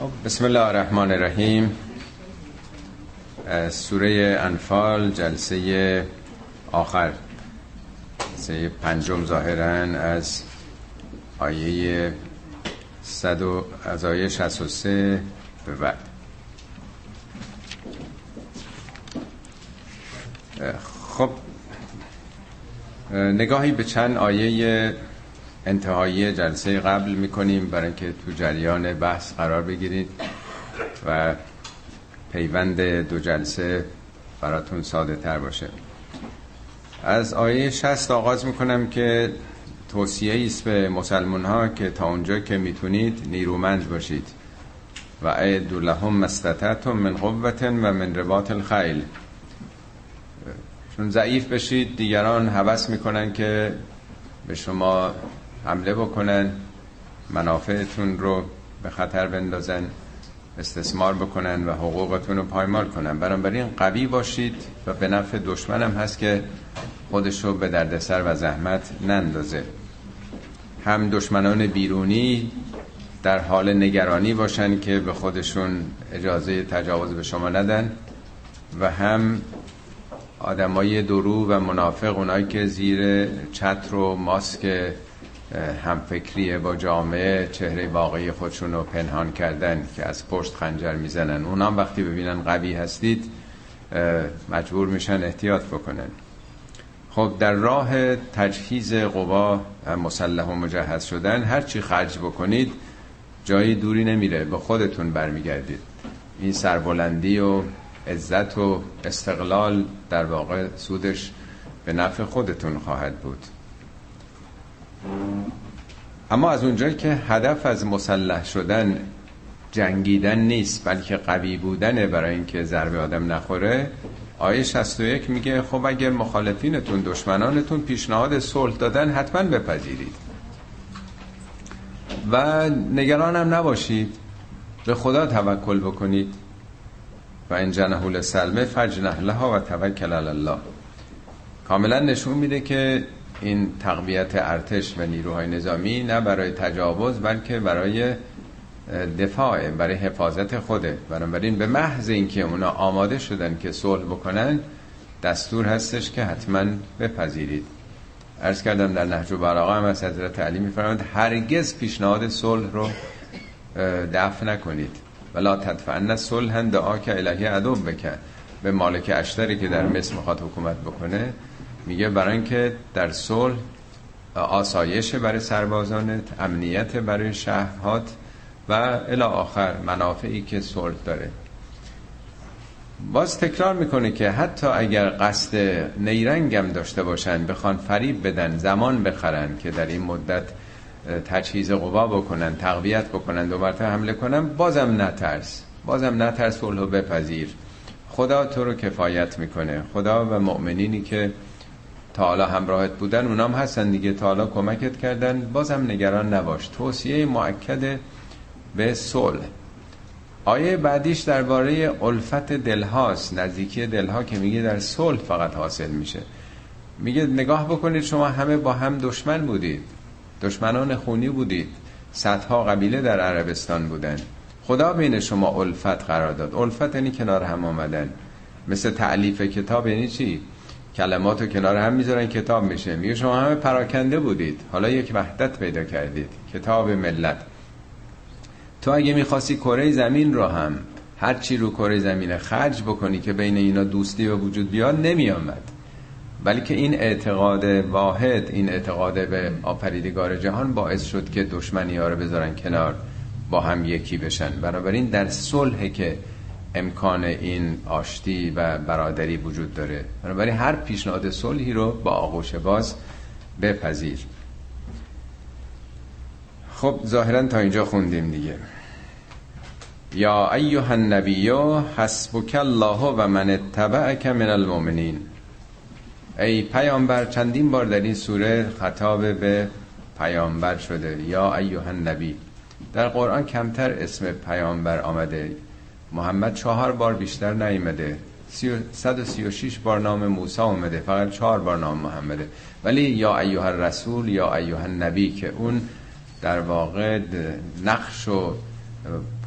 بسم الله الرحمن الرحیم. سوره انفال جلسه آخر. جلسه پنجم ظاهرا از آیه صد و از آیه 63 به بعد. خب. نگاهی به چند آیه انتهایی جلسه قبل می‌کنیم برای اینکه تو جریان بحث قرار بگیرید و پیوند دو جلسه براتون ساده تر باشه. از آیه 60 آغاز می‌کنم که توصیه است به مسلمان ها که تا اونجا که می‌تونید نیرومند باشید. و اعدو لهم مستطعتم من قوت و من رباط الخیل. چون ضعیف بشید دیگران حوث می‌کنن که به شما حمله بکنن منافعتون رو به خطر بندازن استثمار بکنن و حقوقتون رو پایمال کنن. بنابراین قوی باشید و به نفع دشمنم هست که خودش رو به دردسر و زحمت نندازه. هم دشمنان بیرونی در حال نگرانی باشن که به خودشون اجازه تجاوز به شما ندن و هم آدمای درو و منافق اونایی که زیر چتر و ماسک همفکریه با جامعه چهره واقعی خودشون رو پنهان کردن که از پشت خنجر می‌زنن. اونا وقتی ببینن قوی هستید مجبور میشن احتیاط بکنن. خب در راه تجهیز قوا مسلح و مجهز شدن هر چی خرج بکنید جایی دوری نمیره. به خودتون برمیگردید. این سربلندی و عزت و استقلال در واقع سودش به نفع خودتون خواهد بود. اما از اونجایی که هدف از مسلح شدن جنگیدن نیست بلکه قوی بودنه برای اینکه ضربه آدم نخوره آیه 61 میگه خب اگر مخالفینتون دشمنانتون پیشنهاد صلح دادن حتما بپذیرید. و نگران هم نباشید. به خدا توکل بکنید. و این جنهول سلمه فجنه لها و توکل الله. کاملا نشون میده که این تقویت ارتش و نیروهای نظامی نه برای تجاوز بلکه برای دفاع برای حفاظت خوده بنابراین به محض اینکه اونا آماده شدن که صلح بکنن دستور هستش که حتما بپذیرید. عرض کردم در نهج البلاغه هم از حضرت علی میفرماید هرگز پیشنهاد صلح رو دفع نکنید. ولا تدفعن صلح دعا که الهی عدو بکن به مالک اشتری که در مصر می‌خواد حکومت بکنه. میگه برای اینکه در صلح آسایش برای سربازانت امنیت برای شهرهات و الی آخر منافعی که صلح داره. باز تکرار می‌کنه که حتی اگر قصد نیرنگم داشته باشن بخوان فریب بدن زمان بخرن که در این مدت تجهیز قوا بکنن تقویت بکنن دو مرتبه حمله کنن بازم نترس. بازم نترس صلح بپذیر. خدا تو رو کفایت می‌کنه. خدا و مؤمنینی که تا حالا همراهت بودن اونام هستن دیگه. تا حالا کمکت کردن. بازم نگران نباش. توصیه معکد به صلح. آیه بعدیش درباره الفت دلهاست. نزدیکی دلها که میگه در صلح فقط حاصل میشه. میگه نگاه بکنید شما همه با هم دشمن بودید. دشمنان خونی بودید. صدها قبیله در عربستان بودن. خدا بین شما الفت قرار داد. الفت یعنی کنار هم آمدن. مثل تعلیف کتاب یعنی چی؟ کلمات رو کنار هم می‌ذارن کتاب میشه میگه شما همه پراکنده بودید. حالا یک وحدت پیدا کردید. کتاب ملت. تو اگه می‌خواستی کره زمین رو هم هر چی رو کره زمین خرج بکنی که بین اینا دوستی و وجود بیاد نمیامد بلکه این اعتقاد واحد این اعتقاد به آفریدگار جهان باعث شد که دشمنی ها رو بذارن کنار با هم یکی بشن. بنابراین در صلح که امکان این آشتی و برادری وجود داره. بنابراین هر پیشنهاد صلحی رو با آغوش باز بپذیر. خب ظاهرا تا اینجا خوندیم دیگه. یا ایها النبی حسبک الله و من اتبعک من المؤمنین. ای پیامبر چندین بار در این سوره خطاب به پیامبر شده. یا ایها النبی در قرآن کمتر اسم پیامبر آمده. محمد چهار بار بیشتر نیمده 136 بار نام موسی اومده. فقط چهار بار نام محمده. ولی یا ایها الرسول یا ایها النبی که اون در واقع نقش و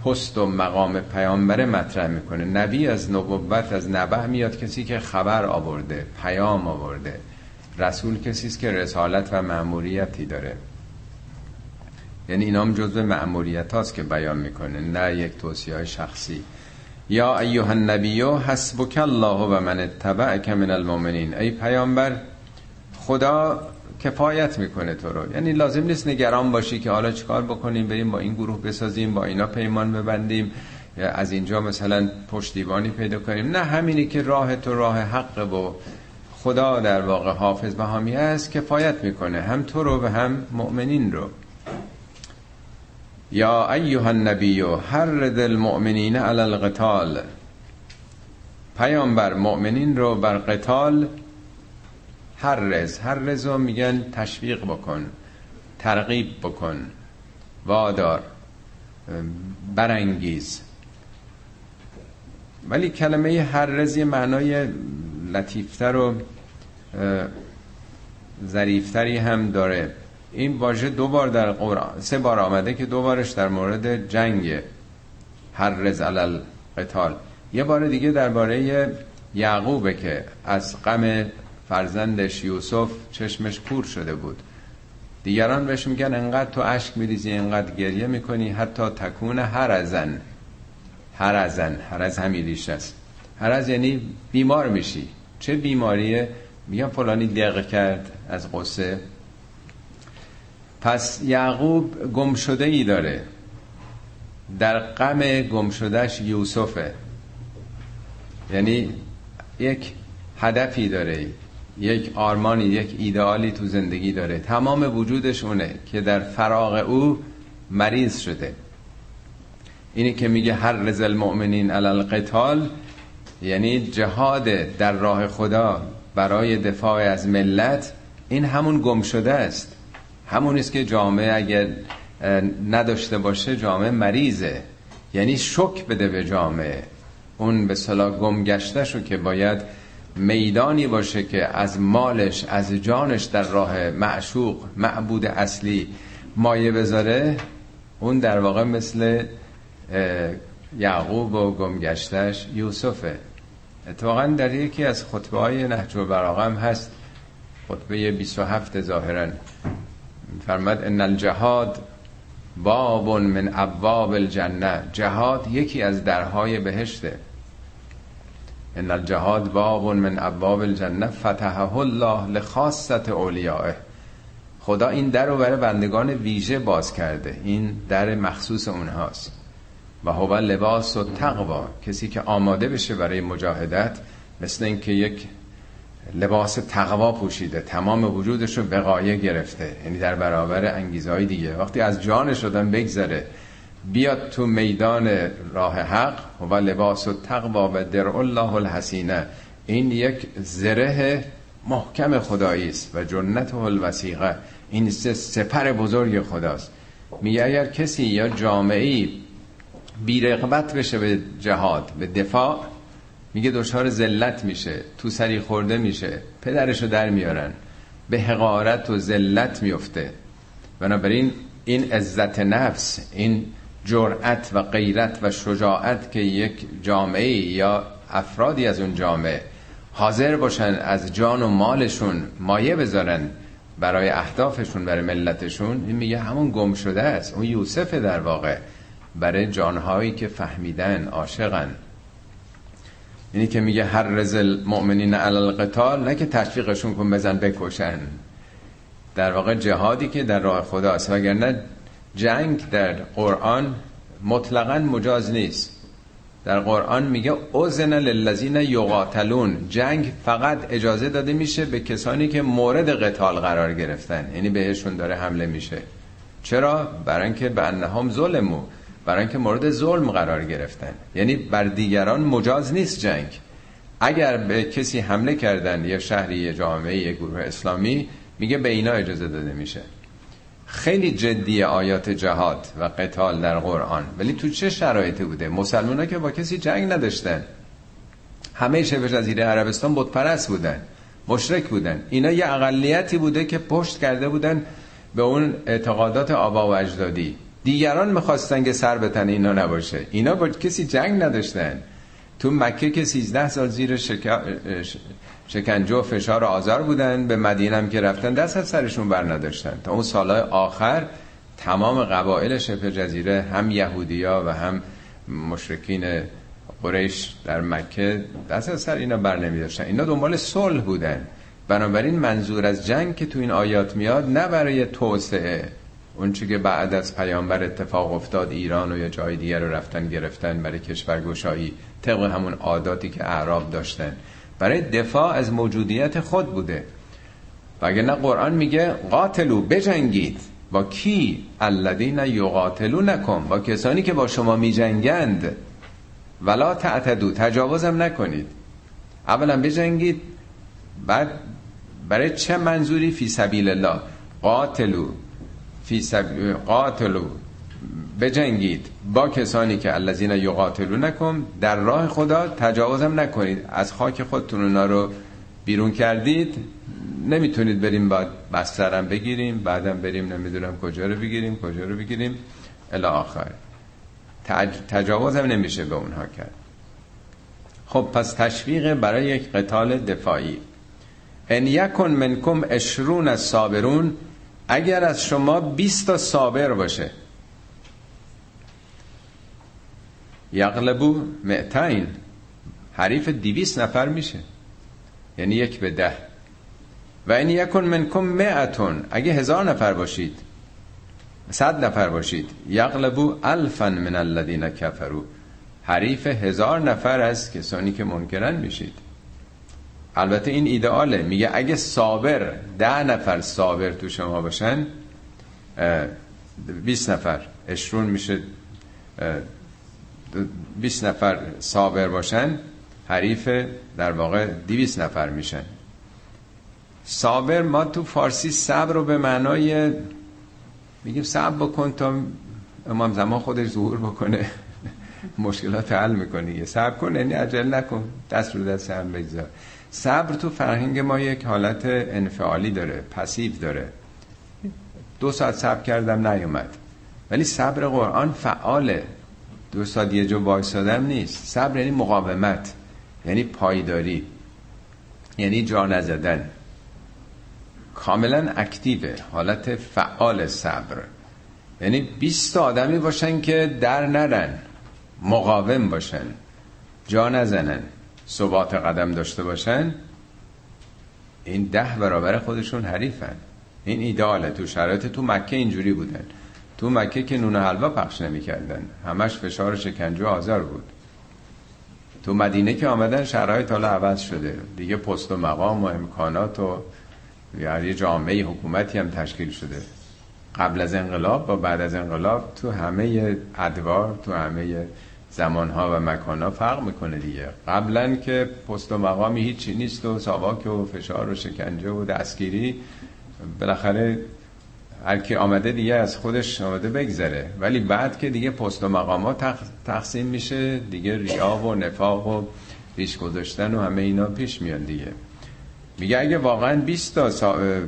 پست و مقام پیامبر مطرح می‌کنه. نبی از نبوت از نبه میاد کسی که خبر آورده پیام آورده. رسول کسی است که رسالت و مأموریتی داره. یعنی اینام جزء مأموریت هاست که بیان می‌کنه نه یک توصیه شخصی. یا ایها النبی حسبک الله و من اتبعک من المؤمنین. ای پیامبر خدا کفایت می‌کنه تو رو. یعنی لازم نیست نگران باشی که حالا چیکار بکنیم بریم با این گروه بسازیم با اینا پیمان ببندیم یا از اینجا مثلا پشتیبانی پیدا کنیم. نه همینی که راه تو راه حق و خدا در واقع حافظ و حامی هست کفایت می‌کنه. هم تو رو و هم مؤمنین رو. یا ایها النبی حرد المؤمنین علی القتال. پیامبر مؤمنین رو بر قتال هر رز هر رزو میگن تشویق بکن ترغیب بکن وادار برانگیز. ولی کلمه هر رزی معنای لطیفتر و ظریفتری هم داره. این واژه دو بار در قرآن سه بار آمده که دو بارش در مورد جنگ هر رز علل قتال. یه بار دیگه درباره یعقوبه که از غم فرزندش یوسف چشمش کور شده بود. دیگران بهش میگن انقدر تو اشک میریزی انقدر گریه می‌کنی حتی تکون هر ازن هر ازن هر از همیلیش است. هر از یعنی بیمار میشی. چه بیماریه؟ میگن فلانی دق کرد از قصه پس یعقوب گم شده ای داره. در غم گم شدهش یوسفه. یعنی یک هدفی داره یک آرمانی یک ایدئالی تو زندگی داره. تمام وجودش اونه که در فراغ او مریض شده. اینی که میگه هر رزل المؤمنین علی القتال یعنی جهاد در راه خدا برای دفاع از ملت این همون گم شده است. همون است که جامعه اگر نداشته باشه جامعه مریضه. یعنی شک بده به جامعه. اون به صلاح گم گشته شو که باید میدانی باشه که از مالش از جانش در راه معشوق معبود اصلی مایه بذاره. اون در واقع مثل یعقوب و گمگشتش یوسفه. اتفاقا در یکی از خطبه های نهج و براغم هست. خطبه 27 ظاهرا. فرمد ان الجهاد باب من ابواب الجنه. جهاد یکی از درهای بهشته. ان الجهاد باب من ابواب الجنه فتحه الله لخاصت اولیائه. خدا این در رو برای بندگان ویژه باز کرده. این در مخصوص اونهاست. و هو لباس و تقوا کسی که آماده بشه برای مجاهدت مثل اینکه یک لباس تقوا پوشیده تمام وجودش رو بقایه گرفته. یعنی در برابر انگیزه های دیگه. وقتی از جان شدن بگذره بیاد تو میدان راه حق و لباس و تقوا و در الله الحسینه این یک زره محکم خدایی است و جنت الوسیقه این سپر بزرگ خداست. میگه اگر کسی یا جامعی بیرغبت بشه به جهاد به دفاع میگه دچار ذلت میشه تو سری خورده میشه پدرشو در میارن. به حقارت و ذلت میفته. بنابراین این عزت نفس این جرأت و غیرت و شجاعت که یک جامعه یا افرادی از اون جامعه حاضر باشن از جان و مالشون مایه بذارن برای اهدافشون برای ملتشون این میگه همون گم شده است. اون یوسف در واقع برای جانهایی که فهمیدن عاشقن. اینی که میگه هر رزل مؤمنین علی القتال نه که تشویقشون کن بزن بکشن. در واقع جهادی که در راه خداست وگرنه جنگ در قرآن مطلقا مجاز نیست. در قرآن میگه اوزن للذین یقاتلون. جنگ فقط اجازه داده میشه به کسانی که مورد قتال قرار گرفتن. یعنی بهشون داره حمله میشه. چرا؟ برای اینکه به انهم ظلمو برای اینکه مورد ظلم قرار گرفتن. یعنی بر دیگران مجاز نیست جنگ. اگر به کسی حمله کردن یه شهری یه جامعه یه گروه اسلامی میگه به اینا اجازه داده میشه. خیلی جدی آیات جهاد و قتال در قرآن. ولی تو چه شرایطی بوده؟ مسلمان ها که با کسی جنگ نداشتن. همه شبه جزیره عربستان بودپرست بودن مشرک بودن. اینا یه اقلیتی بوده که پشت کرده بودن به اون اعتقادات آبا و اجدادی. دیگران می‌خواستن که سر بتن اینا نباشه. اینا با کسی جنگ نداشتن. تو مکه که 13 سال زیر شک... شکنجه و فشار آزار بودن به مدینه هم که رفتن دست از سرشون بر نداشتن. تا اون سالهای آخر تمام قبایل شبه جزیره هم یهودیا و هم مشرکین قریش در مکه دست از سر اینا بر نمی داشتن اینا دنبال صلح بودن. بنابراین منظور از جنگ که تو این آیات میاد نه برای توسعه. اون که بعد از پیامبر اتفاق افتاد ایران و یا جای دیگر رو رفتن گرفتن برای کشورگشایی طبق همون عاداتی که اعراب داشتن. برای دفاع از موجودیت خود بوده. و اگر نه قرآن میگه قاتلو بجنگید. با کی؟ الذین نکن با کسانی که با شما میجنگند. ولا تعتدو تجاوزم نکنید. اولا بجنگید بعد برای چه منظوری؟ فی سبیل الله. قاتلو فی سب... قاتلو. بجنگید. با کسانی که الذین یقاتلونکم در راه خدا تجاوزم نکنید. از خاک خودتون اونا رو بیرون کردید. نمی‌تونید بریم بعد بسترم بگیریم بعدم بریم نمی‌دونم کجا رو بگیریم کجا رو بگیریم. الی آخر. تج... تجاوز هم نمیشه به اونها کرد. خب پس تشویق برای یک قتال دفاعی. ان یکن منکم اشرون از صابرون اگر از شما 20 تا صابر باشه. یغلبو معتین حریف دیویس نفر میشه. یعنی یک به ده. و این یکن منکم معتون اگه هزار نفر باشید صد نفر باشید یغلبو الفا من الذین کفرو حریف هزار نفر از کسانی که منکرن میشید. البته این ایدئاله. میگه اگه صابر ده نفر صابر تو شما باشن 20 نفر اشرون میشه 20 نفر صابر باشن حریف در واقع 200 نفر میشن. صابر ما تو فارسی صبر رو به معنای میگیم صبر بکن تا امام زمان خودش ظهور بکنه. مشکلات حل می‌کنی صبر کن یعنی عجل نکن. دست رو دست هم بگذار. صبر تو فرهنگ ما یک حالت انفعالی داره پسیو داره. دو ساعت صبر کردم نیومد. ولی صبر قرآن فعاله. دو ساعت یه جو وایسادم نیست. صبر یعنی مقاومت یعنی پایداری یعنی جا نزدن. کاملا اکتیوه. حالت فعال صبر. یعنی 20 آدمی باشن که در نرن. مقاوم باشن. جا نزنن. ثبات قدم داشته باشن این ده برابر خودشون حریفن. این ایداله. تو شرایط تو مکه اینجوری بودن. تو مکه که نون حلوا پخش نمی‌کردن. همش فشار شکنجه آزار بود. تو مدینه که آمدن شرایط حالا عوض شده. دیگه پست و مقام و امکانات و یعنی جامعه حکومتی هم تشکیل شده. قبل از انقلاب و بعد از انقلاب تو همه ادوار تو همه زمانها و مکانها فرق می‌کنه دیگه. قبلا که پست و مقامی هیچی نیست و ساواک و فشار و شکنجه و دستگیری بالاخره هر کی آمده دیگه از خودش آمده بگذره. ولی بعد که دیگه پست و مقامات تقسیم میشه دیگه ریا و نفاق و ریش گذاشتن و همه اینا پیش میاد دیگه. میگه اگه واقعا 20 تا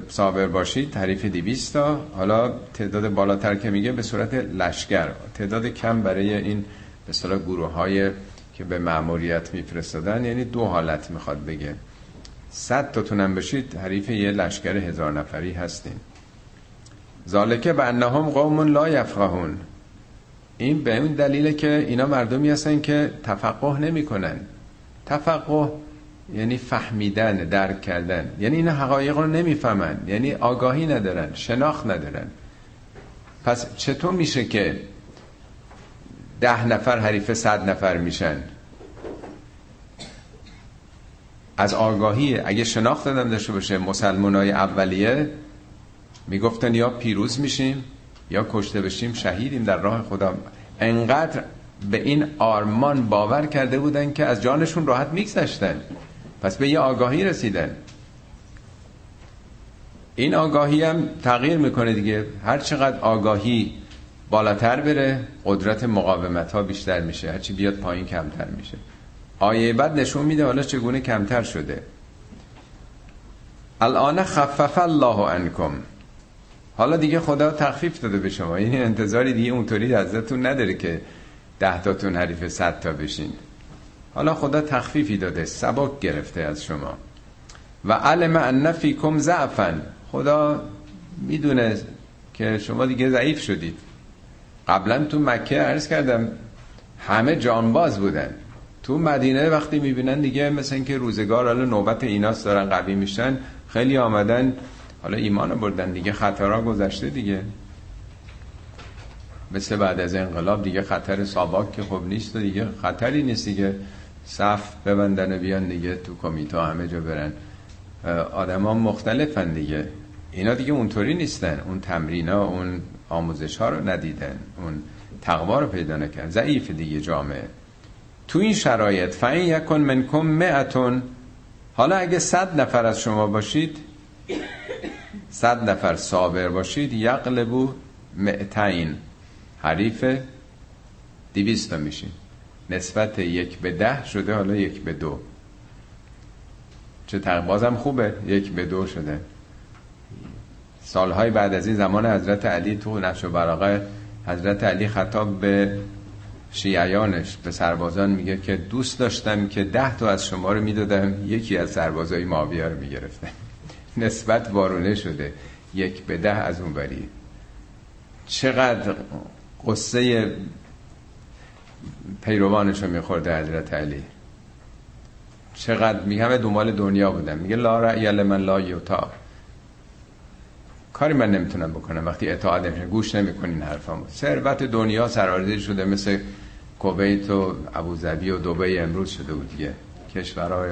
صابر باشید تعریف 200 تا حالا تعداد بالاتر که میگه به صورت لشکر تعداد کم برای این صورت گروه های که به معمولیت میفرستادن یعنی دو حالت می‌خواد بگه. صد تا تونم بشید حریف یه لشکر هزار نفری هستیم. ذالکه به انهم قوم لا یفقهون. این به اون دلیله که اینا مردمی هستن که تفقه نمی‌کنن. تفقه یعنی فهمیدن درک کردن. یعنی این حقایق رو نمی‌فهمن. یعنی آگاهی ندارن شناخت ندارن. پس چطور میشه که ده نفر حریف صد نفر میشن. از آگاهی اگه شناخت دادم داشته باشه مسلمان های اولیه می‌گفتن یا پیروز میشیم یا کشته بشیم شهیدیم در راه خدا. انقدر به این آرمان باور کرده بودن که از جانشون راحت میگذشتن. پس به یه آگاهی رسیدن. این آگاهی هم تغییر می‌کنه دیگه. هر چقدر آگاهی بالاتر بره قدرت مقاومت ها بیشتر میشه. هرچی بیاد پایین کمتر میشه. آیه بعد نشون میده حالا چگونه کمتر شده. الان خفف الله عنکم. حالا دیگه خدا تخفیف داده به شما. این انتظاری دیگه اونطوری ازتون نداره که ده تاتون حریف صد تا بشین. حالا خدا تخفیفی داده سبک گرفته از شما. و علم ان فیکم ضعفا. خدا می‌دونه که شما دیگه ضعیف شدید. قبلا تو مکه عرض کردم همه جانباز بودن. تو مدینه وقتی می‌بینن دیگه مثل اینکه روزگار حالا نوبت ایناست دارن قوی میشن خیلی آمدن حالا ایمان بردن دیگه خطرها گذشته دیگه. مثل بعد از انقلاب دیگه خطر ساباک که خب نیست دیگه خطری نیست دیگه. صف ببندن و بیان دیگه تو کمیته همه جا برن. آدم ها مختلفن دیگه. اینا دیگه اونطوری نیستن. اون تمرین ها اون آموزش ها رو ندیدن. اون تقوا رو پیدا نکرد. ضعیف دیگه جامعه. تو این شرایط فعین یکن منکم معتون حالا اگه صد نفر از شما باشید صد نفر صابر باشید یقلبو معتین حریف دیویست میشین. نسبت یک به ده شده حالا یک به دو. چه بازم خوبه. یک به دو شده. سالهای بعد از این زمان حضرت علی تو نفش و براغه حضرت علی خطاب به شیعیانش به سربازان میگه که دوست داشتم که ده تا از شما رو می‌دادم یکی از سربازای ماویه رو می‌گرفتم نسبت وارونه شده یک به ده از اون بری چقدر قصه پیروانش رو میخورده حضرت علی. چقدر میگه همه دنبال دنیا بودن. میگه لا رأی من لا یوتا کاری من نمی‌تونم بکنم. وقتی اطاعت نمیشه گوش نمی‌کنین حرفامو ثروت دنیا سرارزی شده مثل کویت و ابوظبی و دبی امروز شده بود دیگه. کشورهای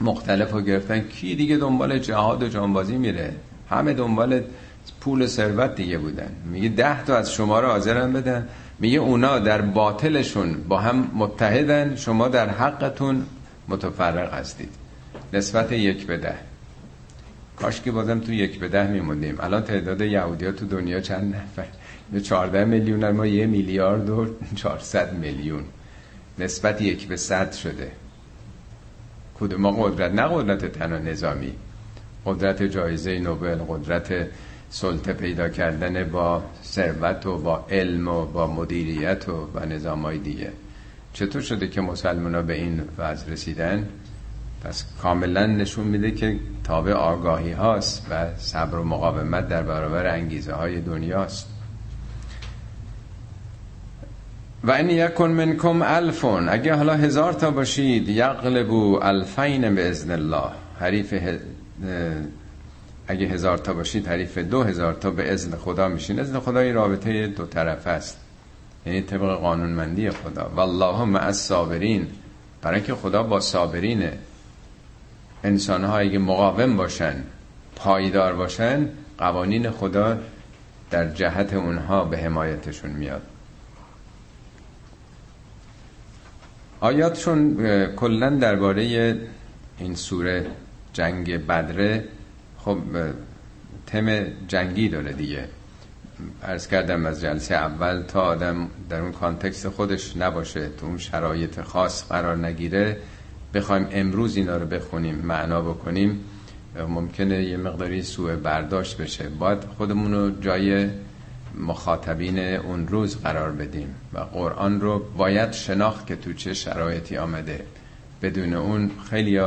مختلف رو گرفتن. کی دیگه دنبال جهاد و جانبازی میره؟ همه دنبال پول ثروت دیگه بودن. میگه ده تا از شما رو حاضرن بدن. میگه اونا در باطلشون با هم متحدن. شما در حقتون متفرق هستید. نسبت یک به ده. کاش که بازم تو یک به ده میموندیم. الان تعداد یهودی تو دنیا چند نفر؟ به 14 میلیون ما یه میلیارد و 400 میلیون. نسبت یک به صد شده. کدوم ما قدرت؟ نه قدرت تنها نظامی. قدرت جایزه نوبل قدرت سلطه پیدا کردن با ثروت و با علم و با مدیریت و, و نظام های دیگه. چطور شده که مسلمان ها به این وضع رسیدن؟ پس کاملا نشون میده که تابع آگاهی هاست و صبر و مقاومت در برابر انگیزه های دنیاست. و این یکن منکم الفون اگه حالا هزار تا باشید یقلبو الفین به ازن الله. حریف اگه هزار تا باشید حریف دو هزار تا به ازن خدا میشین. ازن خدا این رابطه دو طرف است. یعنی طبق قانونمندی خدا. والله مع الصابرین. برای که خدا با صابرینه. انسان ها اگه مقاوم باشن پایدار باشن قوانین خدا در جهت اونها به حمایتشون میاد. آیاتشون کلا درباره این سوره جنگ بدره خب تم جنگی داره دیگه. ارز کردم از جلسه اول تا آدم در اون کانتکست خودش نباشه تو اون شرایط خاص قرار نگیره. بخوایم امروز اینا رو بخونیم معنا بکنیم ممکنه یه مقداری سوء برداشت بشه. باید خودمون رو جای مخاطبین اون روز قرار بدیم و قرآن رو باید شناخت که تو چه شرایطی آمده. بدون اون خیلی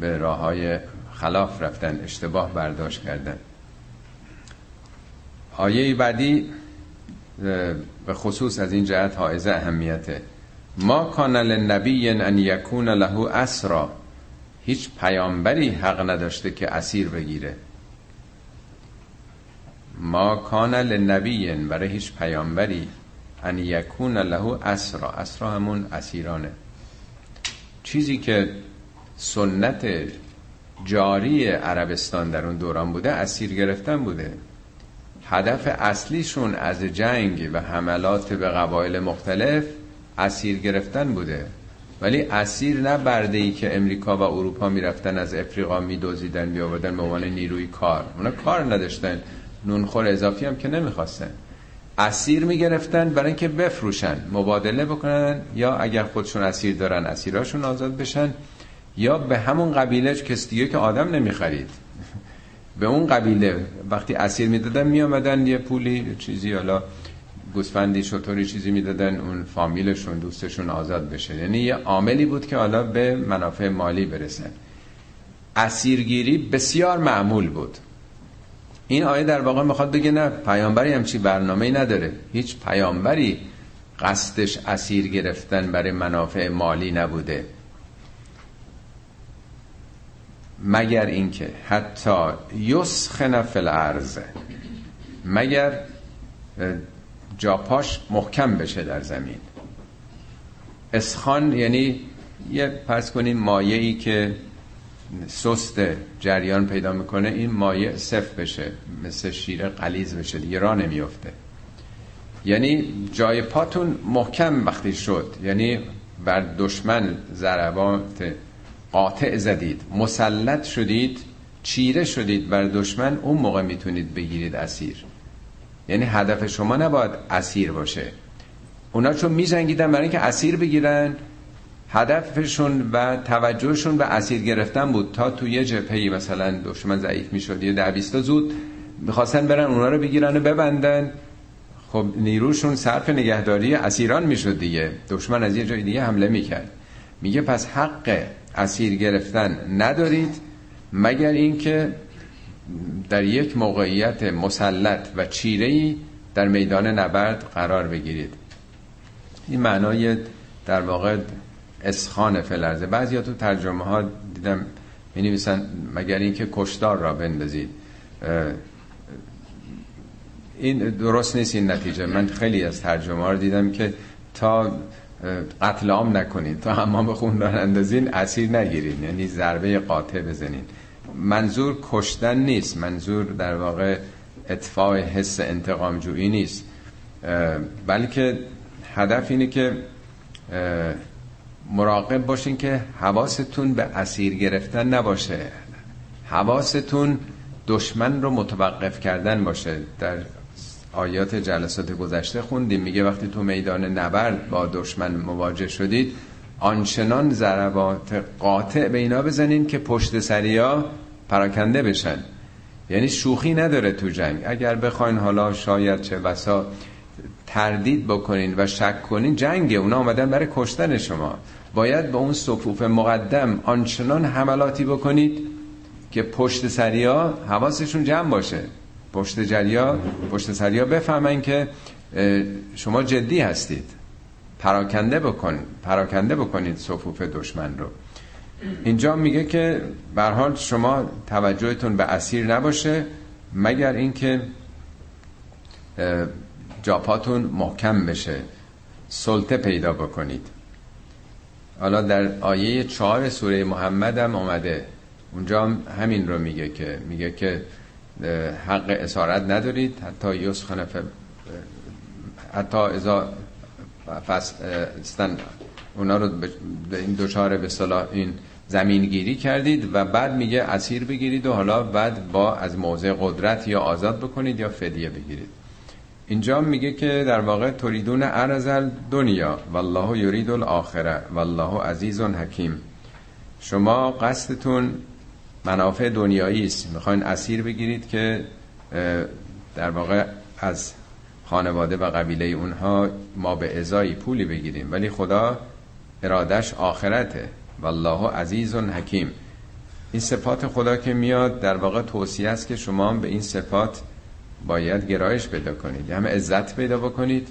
به راه های خلاف رفتن اشتباه برداشت کردن. آیه بعدی به خصوص از این جهت حائز اهمیته. ما کان لنبی ان یکون له اسرا. هیچ پیامبری حق نداشته که اسیر بگیره. ما کان لنبی برای هیچ پیامبری ان یکون له اسرا. اسرا همون اسیرانه. چیزی که سنت جاری عربستان در اون دوران بوده اسیر گرفتن بوده. هدف اصلیشون از جنگ و حملات به قبایل مختلف اسیر گرفتن بوده. ولی اسیر نه برده ای که امریکا و اروپا می‌رفتن از افریقا میدوزیدن بیاوردن به عنوان نیروی کار. اونا کار نداشتن. نونخور اضافی هم که نمی‌خواستن. اسیر می‌گرفتن برای اینکه بفروشن مبادله بکنن یا اگر خودشون اسیر دارن اسیراشون آزاد بشن یا به همون قبیله کس دیگه که آدم نمی‌خرید. به اون قبیله. وقتی اسیر می‌دادن میامدن یه پولی چیزی حالا گوسفندی شطوری چیزی می‌دادن اون فامیلشون دوستشون آزاد بشه. یعنی یه عاملی بود که حالا به منافع مالی برسن اسیرگیری بسیار معمول بود. این آیه در واقع می‌خواد بگه نه پیامبری هم چی برنامه نداره. هیچ پیامبری قصدش اسیر گرفتن برای منافع مالی نبوده. مگر اینکه حتی یسخن فی الارض مگر جاپاش محکم بشه در زمین. اسخان یعنی یه پس کنیم مایه ای که سست جریان پیدا می‌کنه این مایه صف بشه مثل شیر قلیز بشه دیگه راه نمیفته یعنی جای پاتون محکم وقتی شد یعنی بر دشمن ضربات قاطع زدید مسلط شدید چیره شدید بر دشمن اون موقع می‌تونید بگیرید اسیر. یعنی هدف شما نباید اسیر باشه. اونا چون میجنگیدن برای اینکه اسیر بگیرن هدفشون و توجهشون به اسیر گرفتن بود تا توی یه جبهه مثلا دشمن ضعیف می‌شد یه ده بیستا زود می‌خواستن برن اونا رو بگیرن و ببندن. خب نیروشون صرف نگهداری اسیران می‌شد دیگه. دشمن از یه جای دیگه حمله می‌کرد. میگه پس حق اسیر گرفتن ندارید مگر اینکه در یک موقعیت مسلط و چیره‌ای در میدان نبرد قرار بگیرید. این معنای در واقع اسخان فلرزه بعضی ها تو ترجمه ها دیدم می نویسن مگر اینکه کشدار را بندازید. این درست نیست این نتیجه. من خیلی از ترجمه ها رو دیدم که تا قتل عام نکنید. تا حمام خون را اندازین اسیر نگیرید. یعنی ضربه قاطع بزنین منظور کشتن نیست. منظور در واقع اطفاع حس انتقام جویی نیست بلکه هدف اینه که مراقب باشین که حواستون به اسیر گرفتن نباشه. حواستون دشمن رو متوقف کردن باشه. در آیات جلسات گذشته خوندیم. میگه وقتی تو میدان نبرد با دشمن مواجه شدید آنچنان ضربات قاطع به اینا بزنین که پشت سریا پراکنده بشن. یعنی شوخی نداره تو جنگ. اگر بخواین حالا شاید چه بسا تردید بکنین و شک کنین جنگ اونا آمدن برای کشتن شما. باید به اون صفوف مقدم آنچنان حملاتی بکنید که پشت سریا حواسشون جمع باشه. پشت جریا پشت سریا بفهمن که شما جدی هستید. پراکنده بکن پراکنده بکنید صفوف دشمن رو. اینجا میگه که به حال شما توجهتون به اسیر نباشه مگر اینکه جاپاتون محکم بشه سلطه پیدا بکنید. حالا در آیه چهار سوره محمد هم آمده اونجا هم همین رو میگه که میگه که حق اسارت ندارید. حتی یسخن. حتی فستن اونا رو به این دوچار به صلاح این زمین گیری کردید و بعد میگه اسیر بگیرید و حالا بعد با از موضع قدرت یا آزاد بکنید یا فدیه بگیرید. اینجا میگه که در واقع تریدون ارزل دنیا والله یرید الاخره والله عزیز حکیم. شما قصدتون منافع دنیایی است. می‌خواین اسیر بگیرید که در واقع از خانواده و قبیله اونها ما به ازایی پولی بگیریم ولی خدا ارادش آخرته. والله عزیز حکیم. این صفات خدا که میاد در واقع توصیه است که شما به این صفات باید گرایش پیدا کنید. همه عزت پیدا بکنید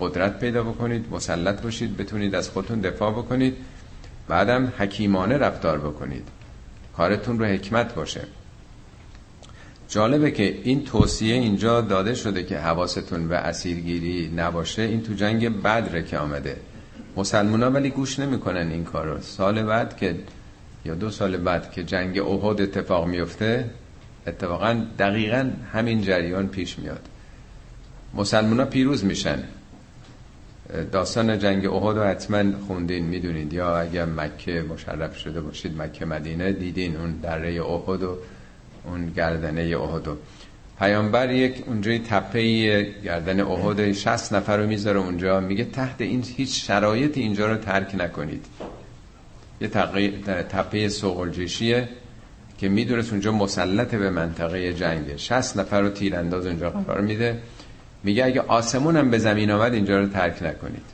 قدرت پیدا بکنید مسلط باشید بتونید از خودتون دفاع بکنید بعدم حکیمانه رفتار بکنید. کارتون رو حکمت باشه. جالبه که این توصیه اینجا داده شده که حواستون به اسیرگیری نباشه این تو جنگ بدره که آمده. مسلمان ها ولی گوش نمی‌کنن این کارو. سال بعد که یا دو سال بعد که جنگ احد اتفاق میفته اتفاقا دقیقا همین جریان پیش میاد. مسلمان ها پیروز میشن. داستان جنگ احد رو حتما خوندین می‌دونید. یا اگر مکه مشرف شده باشید مکه مدینه دیدین اون دره احد و اون گردنه احد. پیامبر یک اونجای تپه گردن احد 60 نفر رو می‌ذاره اونجا. میگه تحت این هیچ شرایطی اینجا رو ترک نکنید. یه تپه سوقلجشیه که می‌دونست اونجا مسلط به منطقه جنگه. 60 نفر رو تیرانداز اونجا قرار میده. میگه اگه آسمون هم به زمین آمد اینجا رو ترک نکنید.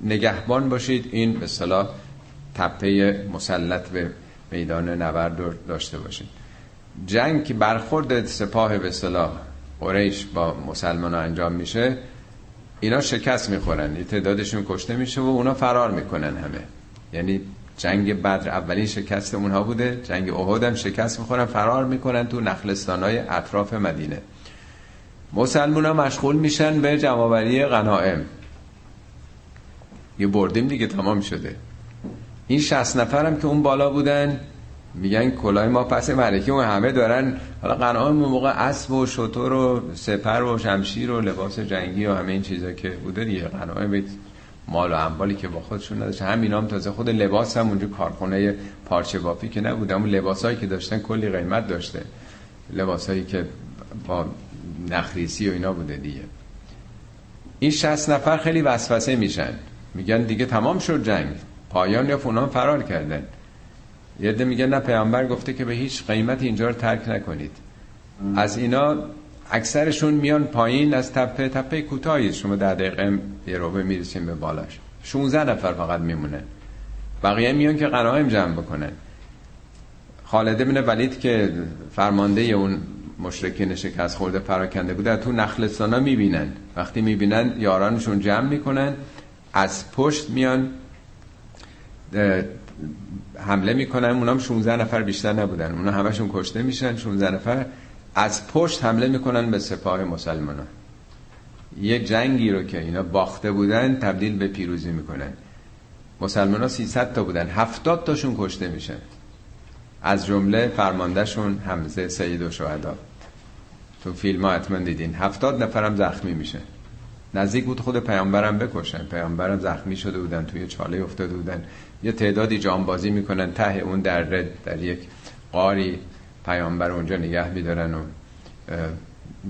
نگهبان باشید. این به صلاح تپه مسلط به میدان نبرد داشته باشید. جنگ که برخورد سپاه به صلاح قریش با مسلمان انجام میشه اینا شکست می‌خورن یه تعدادشون کشته میشه و اونا فرار می‌کنن همه. یعنی جنگ بدر اولین شکست اونها بوده جنگ احد هم شکست می‌خورن فرار می‌کنن تو نخلستان های اطراف مدینه. مسلمان ها مشغول میشن به جمعوری غنائم. یه بردیم دیگه تمام شده. این شست نفرم که اون بالا بودن میگن کلاه ما پس ملکی و همه دارن. حالا قناعان موقع اسب و شطور و سپر و شمشیر و لباس جنگی و همه این چیزا که بوده دیگه. قناعه بیت مال و انبالی که با خودشون نداشت. هم هم تازه خود لباس هم اونجا کارخونه پارچه بافی که نبود اون لباسایی که داشتن کلی قیمت داشته. لباسایی که با نخریسی و اینا بوده دیگه. این 60 نفر خیلی وسوسه میشن. میگن دیگه تمام شد جنگ. پایان یا فونان فرار کردن. یه میگه نه پیامبر گفته که به هیچ قیمت اینجا رو ترک نکنید. از اینا اکثرشون میان پایین از تپه تپه کوتاهی. شما در دقیقه یه روبه می‌رسیم به بالاش. 16 نفر فقط میمونه. بقیه میان که قنایم جمع بکنن. خالد ابن ولید که فرمانده اون مشرکین شکست خورده پراکنده بوده تو نخلستانا می‌بینن. وقتی می‌بینن یارانشون جمع می‌کنن. از پشت میان حمله می‌کنن. اونام 16 نفر بیشتر نبودن. اونا همشون کشته میشن. 16 نفر از پشت حمله می‌کنن به سپاه مسلمان یه جنگی رو که اینا باخته بودن تبدیل به پیروزی می‌کنن. مسلمان ها 300 تا بودن. 70 تاشون کشته میشن. از جمله فرماندهشون حمزه سید و شهدا. تو فیلم ها حتما دیدین. 70 نفرم زخمی میشه نزدیک بود خود پیامبرم بکشن. پیامبرم زخمی شده بودن. توی چاله افتاده بودن. یه تعدادی جانبازی می‌کنن ته اون در در یک قاری پیامبر اونجا نگه میدارن و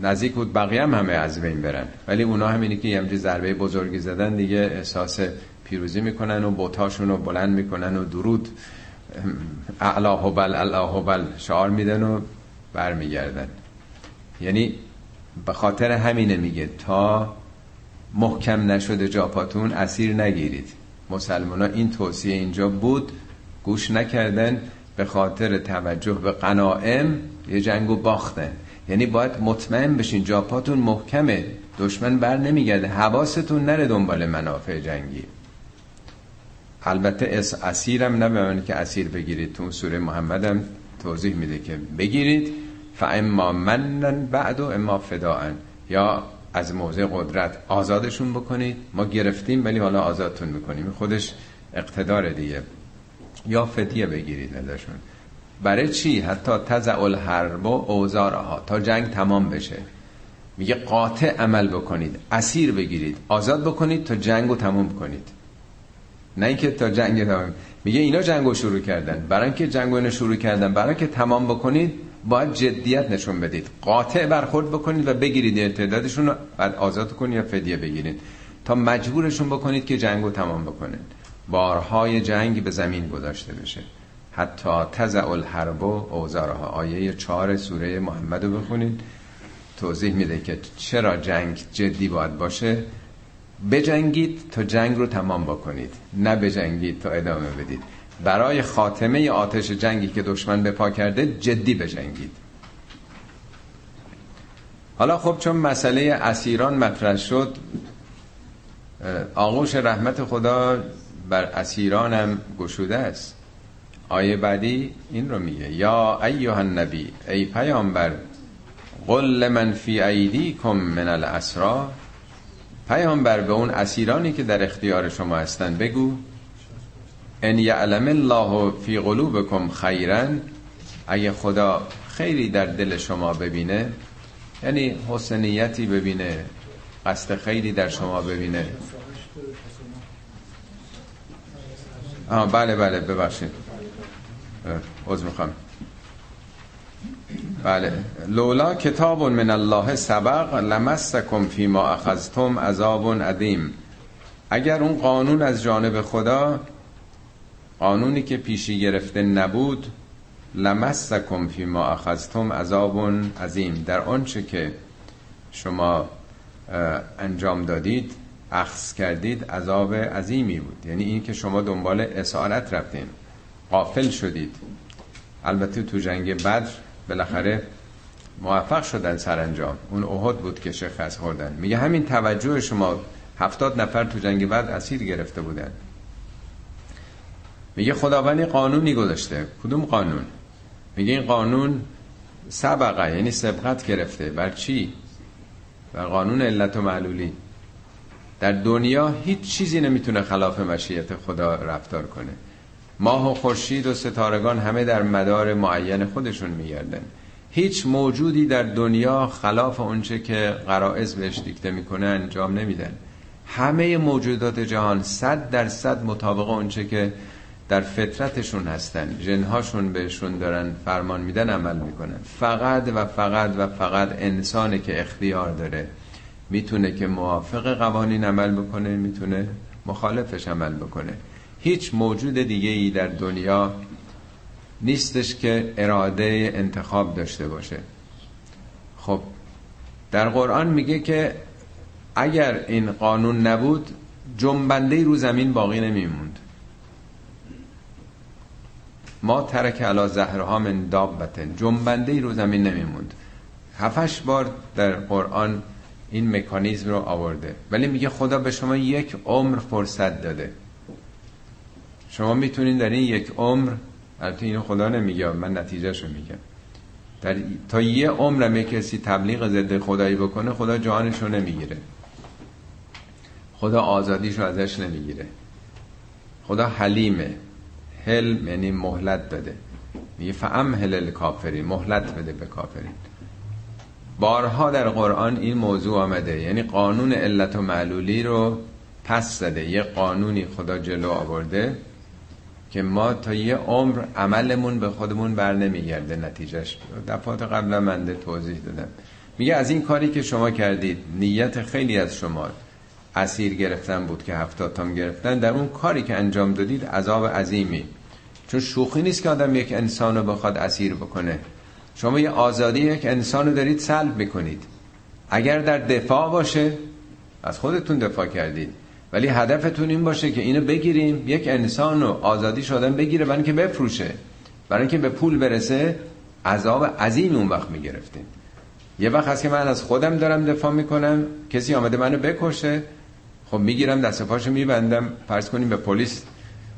نزدیک بود بقیه هم همه از بین برن. ولی اونا همینی که یه ضربه بزرگی زدن دیگه احساس پیروزی می‌کنن و بوتاشون رو بلند می‌کنن و درود الله بل الله بل شعار میدن و برمیگردن. یعنی به خاطر همینه میگه تا محکم نشده جاپاتون اسیر نگیرید. مسلمان ها این توصیه اینجا بود. گوش نکردن به خاطر توجه به قنائم یه جنگو باختن. یعنی باید مطمئن بشین جاپاتون محکمه. دشمن بر نمیگرده. حواستون نره دنبال منافع جنگی. البته اسیرم نه که اسیر بگیرید. تو سوره محمد هم توضیح میده که بگیرید. فاما منن بعد و اما فداعن یا از موضع قدرت آزادشون بکنید. ما گرفتیم ولی حالا آزادتون می‌کنیم. خودش اقتدار دیگه. یا فدیه بگیرید ازشون. برای چی؟ حتی تزع الحرب و اوزارها تا جنگ تمام بشه. میگه قاطع عمل بکنید. اسیر بگیرید. آزاد بکنید تا جنگو تمام کنید. نه اینکه تا جنگ تمام. میگه اینا جنگو شروع کردن. برای اینکه جنگو شروع کردن برای اینکه تمام بکنید باید جدیت نشون بدید. قاطع برخورد بکنید و بگیرید تعدادشون رو بعد آزاد کنید یا فدیه بگیرید. تا مجبورشون بکنید که جنگو تمام بکنید بارهای جنگ به زمین گذاشته بشه. حتی تزع الحرب و اوزارها. آیه چهار سوره محمد رو بخونید. توضیح میده که چرا جنگ جدی باید باشه. بجنگید تا جنگ رو تمام بکنید. نه بجنگید تا ادامه بدید. برای خاتمه آتش جنگی که دشمن به پا کرده جدی بجنگید. حالا خب چون مسئله اسیران مطرح شد آغوش رحمت خدا بر اسیرانم گشوده است. آیه بعدی این رو میگه یا ایها النبی ای پیامبر قل من فی ایدیکم من الاسرا پیامبر به اون اسیرانی که در اختیار شما هستن بگو. ان یعلم الله فی قلوبکم خیرا اگه خدا خیری در دل شما ببینه یعنی حسنیتی ببینه قصد خیری در شما ببینه. آه بله بله ببخشید. عوض می‌خوام. بله. لولا کتاب من الله سبق لمستکم فیما اخذتم عذاب عظیم. اگر اون قانون از جانب خدا قانونی که پیشی گرفته نبود لمسکم فی ما اخذتم عذاب عظیم. در آنچه که شما انجام دادید اخذ کردید عذاب عظیمی بود. یعنی این که شما دنبال اسارت رفتین قافل شدید. البته تو جنگ بدر بالاخره موفق شدن سرانجام. اون احد بود که شکست خوردن. میگه همین توجه شما هفتاد نفر تو جنگ بعد اسیر گرفته بودن. میگه خداوندی قانونی گذاشته کدوم قانون؟ میگه این قانون سبقه یعنی سبقت گرفته. بر چی؟ بر قانون علت و معلولی. در دنیا هیچ چیزی نمی‌تونه خلاف مشیت خدا رفتار کنه. ماه و خورشید و ستارگان همه در مدار معین خودشون میگردن. هیچ موجودی در دنیا خلاف اونچه که قرائز بهش دیکته می‌کنه انجام نمیدن. همه موجودات جهان صد در صد مطابق اونچه که در فطرتشون هستن جنهاشون بهشون دارن فرمان میدن عمل می‌کنن. فقط و فقط و فقط انسانه که اختیار داره. می‌تونه که موافق قوانین عمل بکنه می‌تونه مخالفش عمل بکنه. هیچ موجود دیگه ای در دنیا نیستش که اراده انتخاب داشته باشه. خب در قرآن میگه که اگر این قانون نبود جنبنده رو زمین باقی نمیموند. ما ترک علا زهرها من دابتن جنبنده رو زمین نمیموند. هفتش بار در قرآن این مکانیزم رو آورده. ولی میگه خدا به شما یک عمر فرصت داده. شما می‌تونین در این یک عمر البته اینو خدا نمیگه من نتیجهشو میگم. در تا یه عمرم یه کسی تبلیغ ضد خدایی بکنه خدا جانشو نمی‌گیره. خدا آزادیشو ازش نمی‌گیره. خدا حلیمه. حلم یعنی مهلت داده میگه فعم هلل کافری مهلت بده به کافرین. بارها در قرآن این موضوع آمده. یعنی قانون علت و معلولی رو پس زده. یه قانونی خدا جلو آورده که ما تا یه عمر عملمون به خودمون بر نمیگرده نتیجهش. دفعات قبل منده توضیح دادم. میگه از این کاری که شما کردید نیت خیلی از شما اسیر گرفتن بود که هفتاد تام گرفتن. در اون کاری که انجام دادید عذاب عظیمی. چون شوخی نیست که آدم یک انسان رو بخواد اسیر بکنه. شما یه آزادی یک انسان رو دارید سلب می‌کنید. اگر در دفاع باشه از خودتون دفاع کردید ولی هدفتون این باشه که اینو بگیریم یک انسان رو آزادی شدن بگیره برای که بفروشه. برای اینکه به پول برسه عذاب عظیم اون وقت می‌گرفتیم یه وقت هست که من از خودم دارم دفاع می‌کنم کسی آمده منو بکشه خب می‌گیرم دست پاشو میبندم. فرض کنیم به پلیس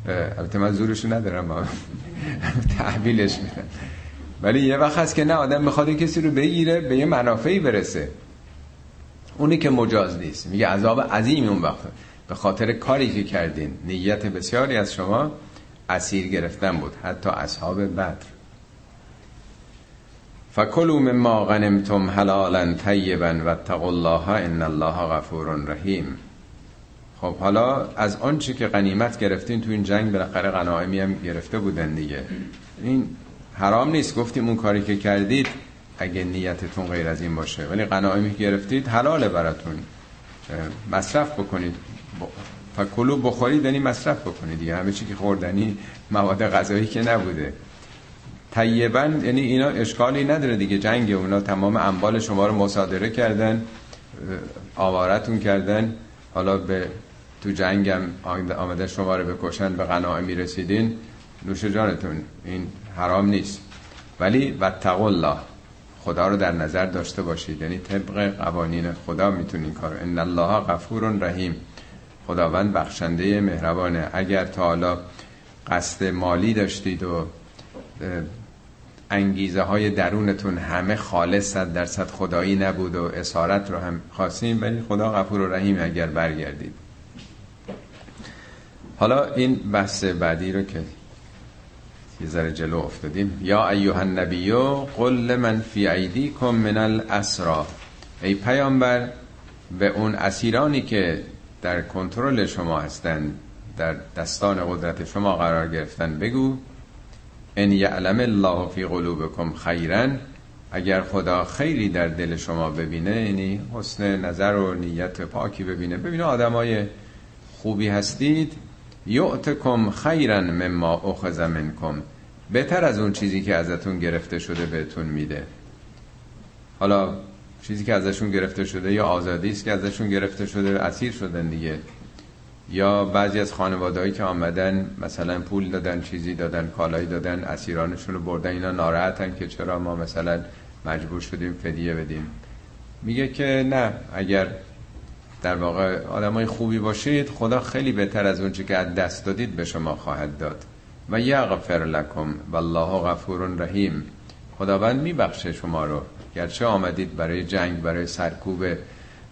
البته من زورشو ندارم تحویلش میدم. ولی یه وقت هست که نه آدم می‌خواد کسی رو بگیره به یه منافعی برسه. اونی که مجاز نیست. میگه عذاب عظیم اون وقت. به خاطر کاری که کردین. نیت بسیاری از شما اسیر گرفتن بود حتی اصحاب بدر. فکلوا مما غنمتم حلالا طیبا واتقوا الله ان الله غفور رحیم. خب حالا از آنچه که غنیمت گرفتین تو این جنگ بالاخره غنایمی هم گرفته بودن دیگه. این حرام نیست. گفتیم اون کاری که کردید اگه نیتتون غیر از این باشه. ولی غنایمی گرفتید حلاله براتون. مصرف بکنید. فکلو بخورید یعنی مصرف بکنید دیگه. همه چی که خوردنی مواد غذایی که نبوده. طیبا یعنی اینا اشکالی نداره دیگه. جنگ اونا تمام اموال شما رو مصادره کردن آوارتون کردن. حالا به تو جنگم آمده شما رو بکشن به غنائمی رسیدین نوش جانتون این حرام نیست. ولی و الله خدا رو در نظر داشته باشید. یعنی طبق قوانین خدا می‌تونین کار ان الله غفور رحیم. خداوند بخشنده مهربانه. اگر تا حالا قصد مالی داشتید و انگیزه های درونتون همه خالص صد درصد خدایی نبود و اسارت رو هم خواستیم ولی خدا غفور و رحیم اگر برگردید. حالا این بحث بعدی رو که یه ذره جلو افتادیم. یا ایوه النبیو قل لمن فی ایدیکم من الاسرا. ای پیامبر به اون اسیرانی که در کنترل شما هستند در دستان قدرت شما قرار گرفتن بگو. ان یعلم الله فی قلوبکم خیرا اگر خدا خیری در دل شما ببینه یعنی حسن نظر و نیت پاکی ببینه. ببینه آدمای خوبی هستید یعتکم خیرا مما اخذ منکم. بهتر از اون چیزی که ازتون گرفته شده بهتون میده. حالا چیزی که ازشون گرفته شده یا آزادی است که ازشون گرفته شده اسیر شدن دیگه. یا بعضی از خانوادهایی که آمدن مثلا پول دادن چیزی دادن کالایی دادن اسیرانشون رو بردن اینا ناراحتن که چرا ما مثلا مجبور شدیم فدیه بدیم. میگه که نه اگر در واقع آدمای خوبی باشید خدا خیلی بهتر از اون که از دست دادید به شما خواهد داد. و یغفر لکم والله غفور رحیم. خداوند میبخشه شما رو. گرچه آمدید برای جنگ برای سرکوب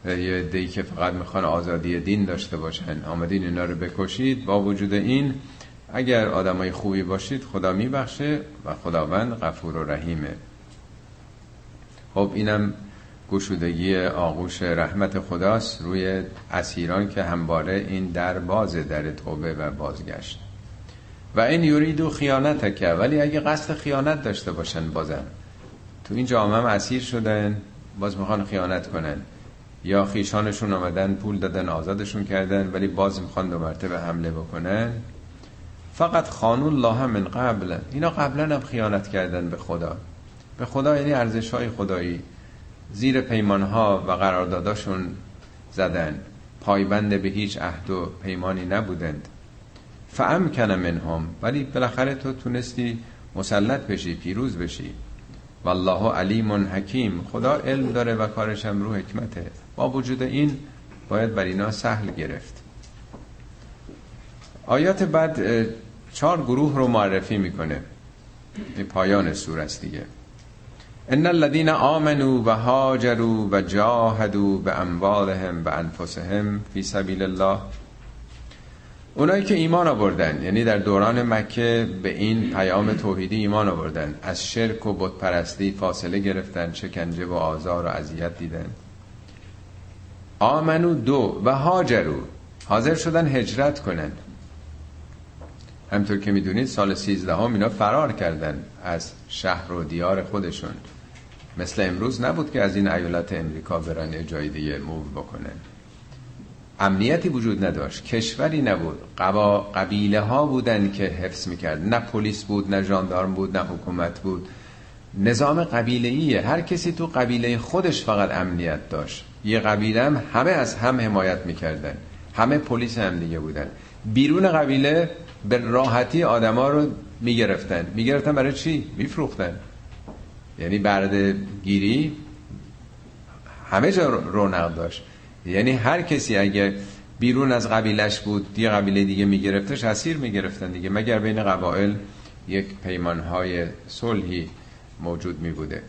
یه دی که فقط می‌خوان آزادی دین داشته باشن. آمدین اینا رو بکشید. با وجود این اگر آدمای خوبی باشید خدا میبخشه و خداوند غفور و رحیمه. خب اینم گشودگی آغوش رحمت خداست روی اسیران که همواره این در باز در توبه و بازگشت. و این یوریدو خیانت که ولی اگه قصد خیانت داشته باشن بازم تو این جامعه هم اسیر شدن باز می‌خوان خیانت کنن. یا خیشانشون آمدن پول دادن آزادشون کردن ولی باز می‌خوان دو مرتبه حمله بکنن. فقط خانون الله من قبل اینا قبلا هم خیانت کردن به خدا. به خدا یعنی ارزش های خدایی. زیر پیمان ها و قرارداداشون زدن. پایبند به هیچ عهد و پیمانی نبودند. فامکن منهم ولی بالاخره تو تونستی مسلط بشی پیروز بشی. والله علیم حکیم خدا علم داره و کارش هم رو حکمته. با وجود این باید بر اینا سهل گرفت. آیات بعد چهار گروه رو معرفی می‌کنه. پایان سور است دیگه. ان الذين آمنوا و هاجروا و جاهدوا به اموالهم و انفسهم فی سبیل الله اونایی که ایمان آوردن یعنی در دوران مکه به این پیام توحیدی ایمان آوردن از شرک و بت پرستی فاصله گرفتن شکنجه و آزار و اذیت دیدن. آمنو دو و هاجرو حاضر شدن هجرت کنن. همطور که می‌دونید سال سیزده هم اینا فرار کردن از شهر و دیار خودشون. مثل امروز نبود که از این ایالت امریکا برن جای دیگه موو بکنن. امنیتی وجود نداشت. کشوری نبود. قبا قبیله ها بودن که حفظ می‌کرد. نه پلیس بود نه ژاندارم بود نه حکومت بود. نظام قبیله هر کسی تو قبیله خودش فقط امنیت داشت. یه قبیله هم همه از هم حمایت می‌کردن. همه پلیس هم دیگه بودن. بیرون قبیله به راحتی آدما رو می‌گرفتن. می‌گرفتن برای چی؟ میفروختن. یعنی برده گیری همه جا رونق داشت. یعنی هر کسی اگه بیرون از قبیلش بود یه قبیله دیگه میگرفتش اسیر می‌گرفتن دیگه مگر بین قبایل یک پیمانهای صلحی موجود میبوده.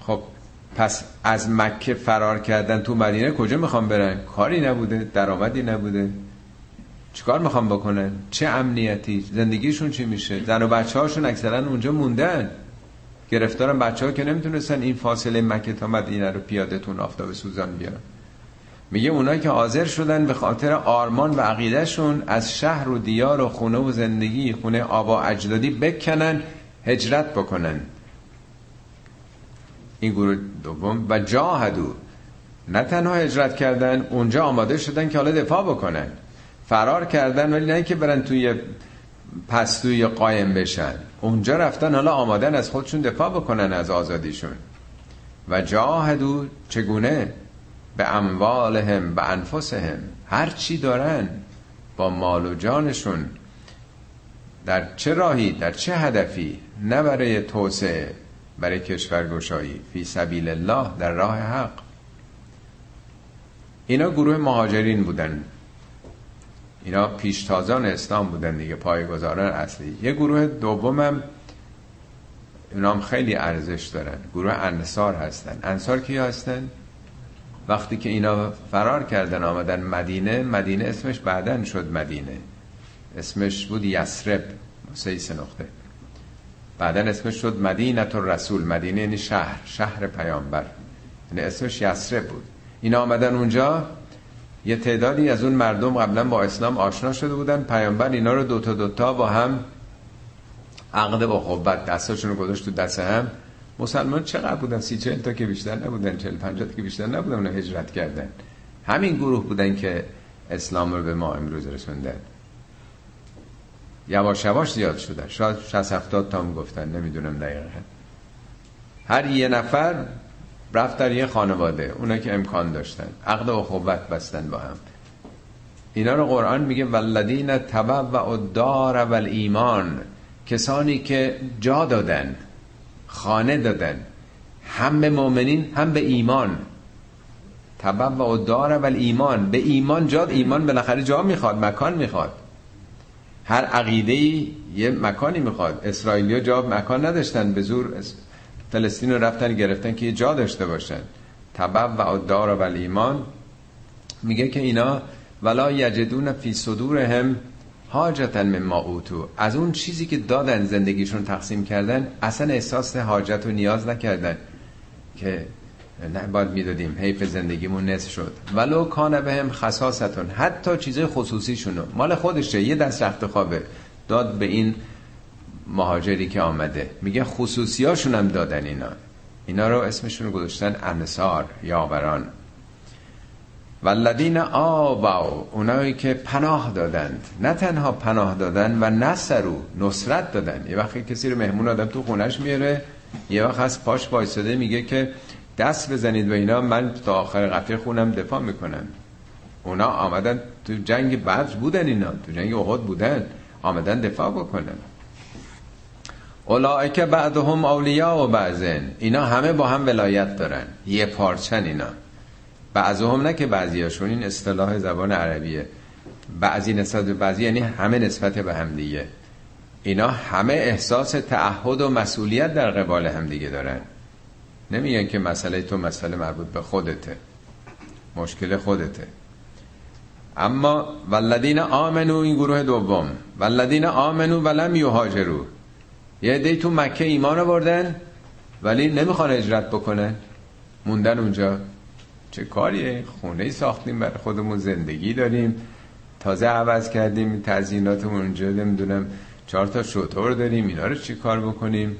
خب پس از مکه فرار کردن تو مدینه کجا می‌خوام برن کاری نبوده درآمدی نبوده. چیکار می‌خوام بکنن چه امنیتی؟ زندگیشون چی میشه؟ زن و بچه هاشون اکثرا اونجا موندن. گرفتارن بچه ها که نمی‌تونستن این فاصله مکه تا مدینه رو پیاده تون آفتاب سوزان بیارن. میگه اونایی که حاضر شدن به خاطر آرمان و عقیدهشون از شهر و دیار و خونه و زندگی خونه آبا اجدادی بکنن هجرت بکنن. این گروه دوم. و جاهدو نه تنها هجرت کردن اونجا آماده شدن که حالا دفاع بکنن. فرار کردن ولی نه که برن توی پستوی قایم بشن. اونجا رفتن حالا آمادن از خودشون دفاع بکنن از آزادیشون. و جاهدو چگونه؟ به اموالهم به انفسهم. هر چی دارن با مال و جانشون. در چه راهی؟ در چه هدفی؟ نه برای توسعه برای کشورگشایی. فی سبیل الله در راه حق. اینا گروه مهاجرین بودن. اینا پیشتازان اسلام بودن دیگه پایگزاران اصلی. یه گروه دومم هم خیلی ارزش دارن. گروه انصار هستن. انصار کی هستن؟ وقتی که اینا فرار کردن آمدن مدینه مدینه اسمش بعدن شد مدینه. اسمش بود یسرب سه نقطه بعدن اسمش شد مدینه رسول مدینه یعنی شهر شهر پیامبر. یعنی اسمش یسرب بود. اینا آمدن اونجا؟ یه تعدادی از اون مردم قبلا با اسلام آشنا شده بودن. پیامبر اینا رو دوتا دوتا با هم عقد با خوبت دستاشون رو گذاشت تو دست هم. مسلمان چقدر بودن؟ سی چهل تا که بیشتر نبودن چهل پنجاه که بیشتر نبودن و هجرت کردن. همین گروه بودن که اسلام رو به ما امروز رسوندن. یواش یواش زیاد شدن. شاید 60 70 تا هم گفتن نمی‌دونم دقیقا. هر یه نفر رفت در یه خانواده اونا که امکان داشتن. عقد و خوبت بستن با هم. اینا رو قرآن میگه والذین تبع و دار و ایمان کسانی که جا دادن خانه دادن هم به مؤمنین هم به ایمان. تبع و دار و ایمان به ایمان جاد ایمان بالاخره جا می‌خواد مکان می‌خواد. هر عقیده یه مکانی می‌خواد. اسرائیلی جا مکان نداشتن به زور فلسطین رو رفتن گرفتن که یه جا داشته باشن. تبع و دار و ایمان میگه که اینا ولا یجدون فی صدورهم حاجتا مما اوتو از اون چیزی که دادن زندگیشون تقسیم کردن اصلا احساس حاجت و نیاز نکردن که نه باید می‌دادیم. حیف زندگیمون نصف شد. ولو کان به هم حتی چیزای خصوصیشونو مال خودشه. یه دست رخت خوابه. داد به این مهاجری که آمده. میگه خصوصیاشون هم دادن اینا. اینا رو اسمشون رو گذاشتن انصار یاوران والذین آباو اونایی که پناه دادند. نه تنها پناه دادن و نصرو نصرت دادن. یه وقتی کسی رو مهمون آدم تو خونش میاره یه وقت از پاش وایساده میگه که دست بزنید و اینا من تا آخر قطعه خونم دفاع می‌کنم. اونا آمدن تو جنگ بدر بودن اینا. تو جنگ احد بودن. آمدن دفاع بکنن. اولائک بعدهم اولیاء و بعضن. اینا همه با هم ولایت دارن. یه پارچن اینا. بعضهم نه که بعضیاشون. این اصطلاح زبان عربیه. بعضی نسبت به بعضی یعنی همه نسبت به هم دیگه. اینا همه احساس تعهد و مسئولیت در قبال هم دیگه دارن. نمیگن که مسئله تو مسئله مربوط به خودته. مشکل خودته. اما والذین آمنو این گروه دوم. والذین آمنو ولم یهاجرو یه دی تو مکه ایمان آوردن ولی نمی‌خوان اجرت بکنن. موندن اونجا. چه کاریه؟ خونه ساختیم برای خودمون زندگی داریم. تازه عوض کردیم تزییناتمون اونجا نمی‌دونم چهار تا شطور داریم اینا رو چی کار بکنیم؟